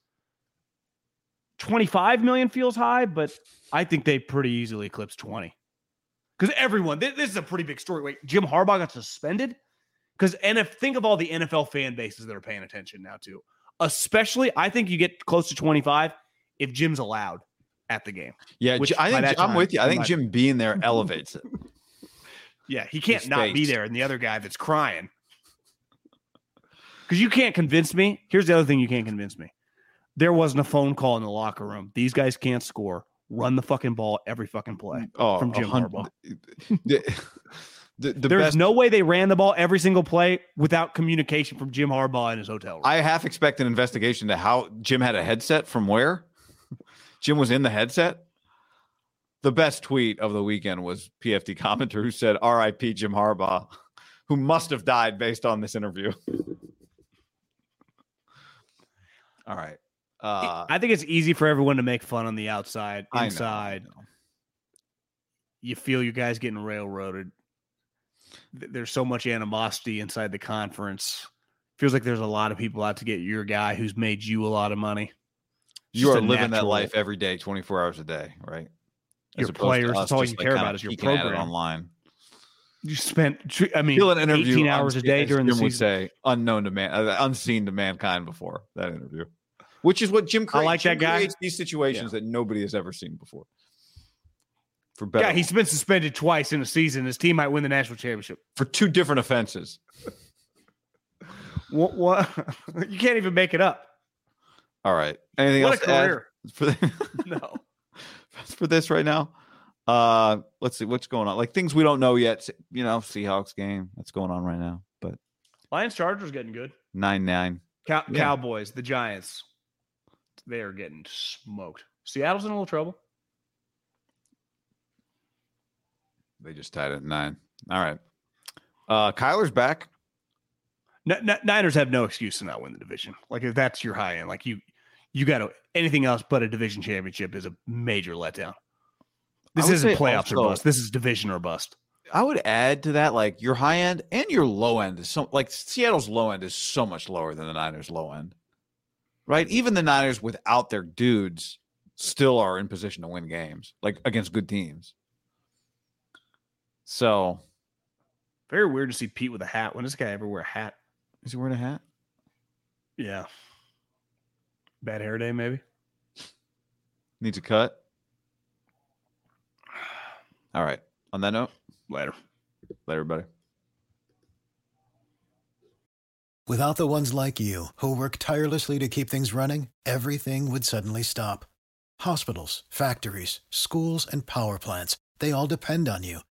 25 million feels high, but I think they pretty easily eclipse 20. Because everyone, thi- this is a pretty big story. Wait, Jim Harbaugh got suspended? Because and if think of all the NFL fan bases that are paying attention now too. Especially, I think you get close to 25 if Jim's allowed at the game. Yeah, Which I think I'm time, with you. I think Jim being there <laughs> elevates it. Yeah, he can't His not be there, and the other guy that's crying. Because you can't convince me. Here's the other thing you can't convince me. There wasn't a phone call in the locker room. These guys can't score. Run the fucking ball every fucking play Oh, from Jim Harbaugh. <laughs> The, the, the There's best, no way they ran the ball every single play without communication from Jim Harbaugh in his hotel room. I half expect an investigation to how Jim had a headset from where. <laughs> Jim was in the headset. The best tweet of the weekend was PFT commenter who said, "R.I.P. Jim Harbaugh, who must have died based on this interview." <laughs> All right. Uh, I think it's easy for everyone to make fun on the outside. I know, I Inside, know. you feel you guys getting railroaded. Th- There's so much animosity inside the conference. Feels like there's a lot of people out to get your guy who's made you a lot of money. you are living that life every day, 24 hours a day, right? Your opposed to players, that's all you like, care about is your peeking at it program. online. You spent, I mean, Feel an interview 18 hours a day during the season. would say unknown to man, uh, unseen to mankind before that interview, which is what Jim. I Creates. like Jim that guy. creates These situations that nobody has ever seen before. For better, Yeah, he's been suspended twice in a season. His team might win the national championship. for two different offenses. What? what? <laughs> you can't even make it up. All right. Anything What else a to career. for, the, <laughs> <laughs> No. for this right now? Uh, let's see what's going on. Like things we don't know yet. You know, Seahawks game that's going on right now. But Lions Chargers getting good. nine nine. Cow- Yeah. Cowboys, the Giants, they are getting smoked. Seattle's in a little trouble. They just tied it at nine. All right. Uh, Kyler's back. N- N- Niners have no excuse to not win the division. Like if that's your high end, like you, you got to anything else but a division championship is a major letdown. This isn't playoffs or bust. This is division or bust. I would add to that, like your high end and your low end is so like Seattle's low end is so much lower than the Niners' low end, right? Even the Niners without their dudes still are in position to win games, like against good teams. So, Very weird to see Pete with a hat. When does this guy ever wear a hat? is he wearing a hat? Yeah. Bad hair day, maybe. Needs a cut. All right. On that note, Later. later, everybody. Without the ones like you, who work tirelessly to keep things running, everything would suddenly stop. Hospitals, factories, schools, and power plants, they all depend on you.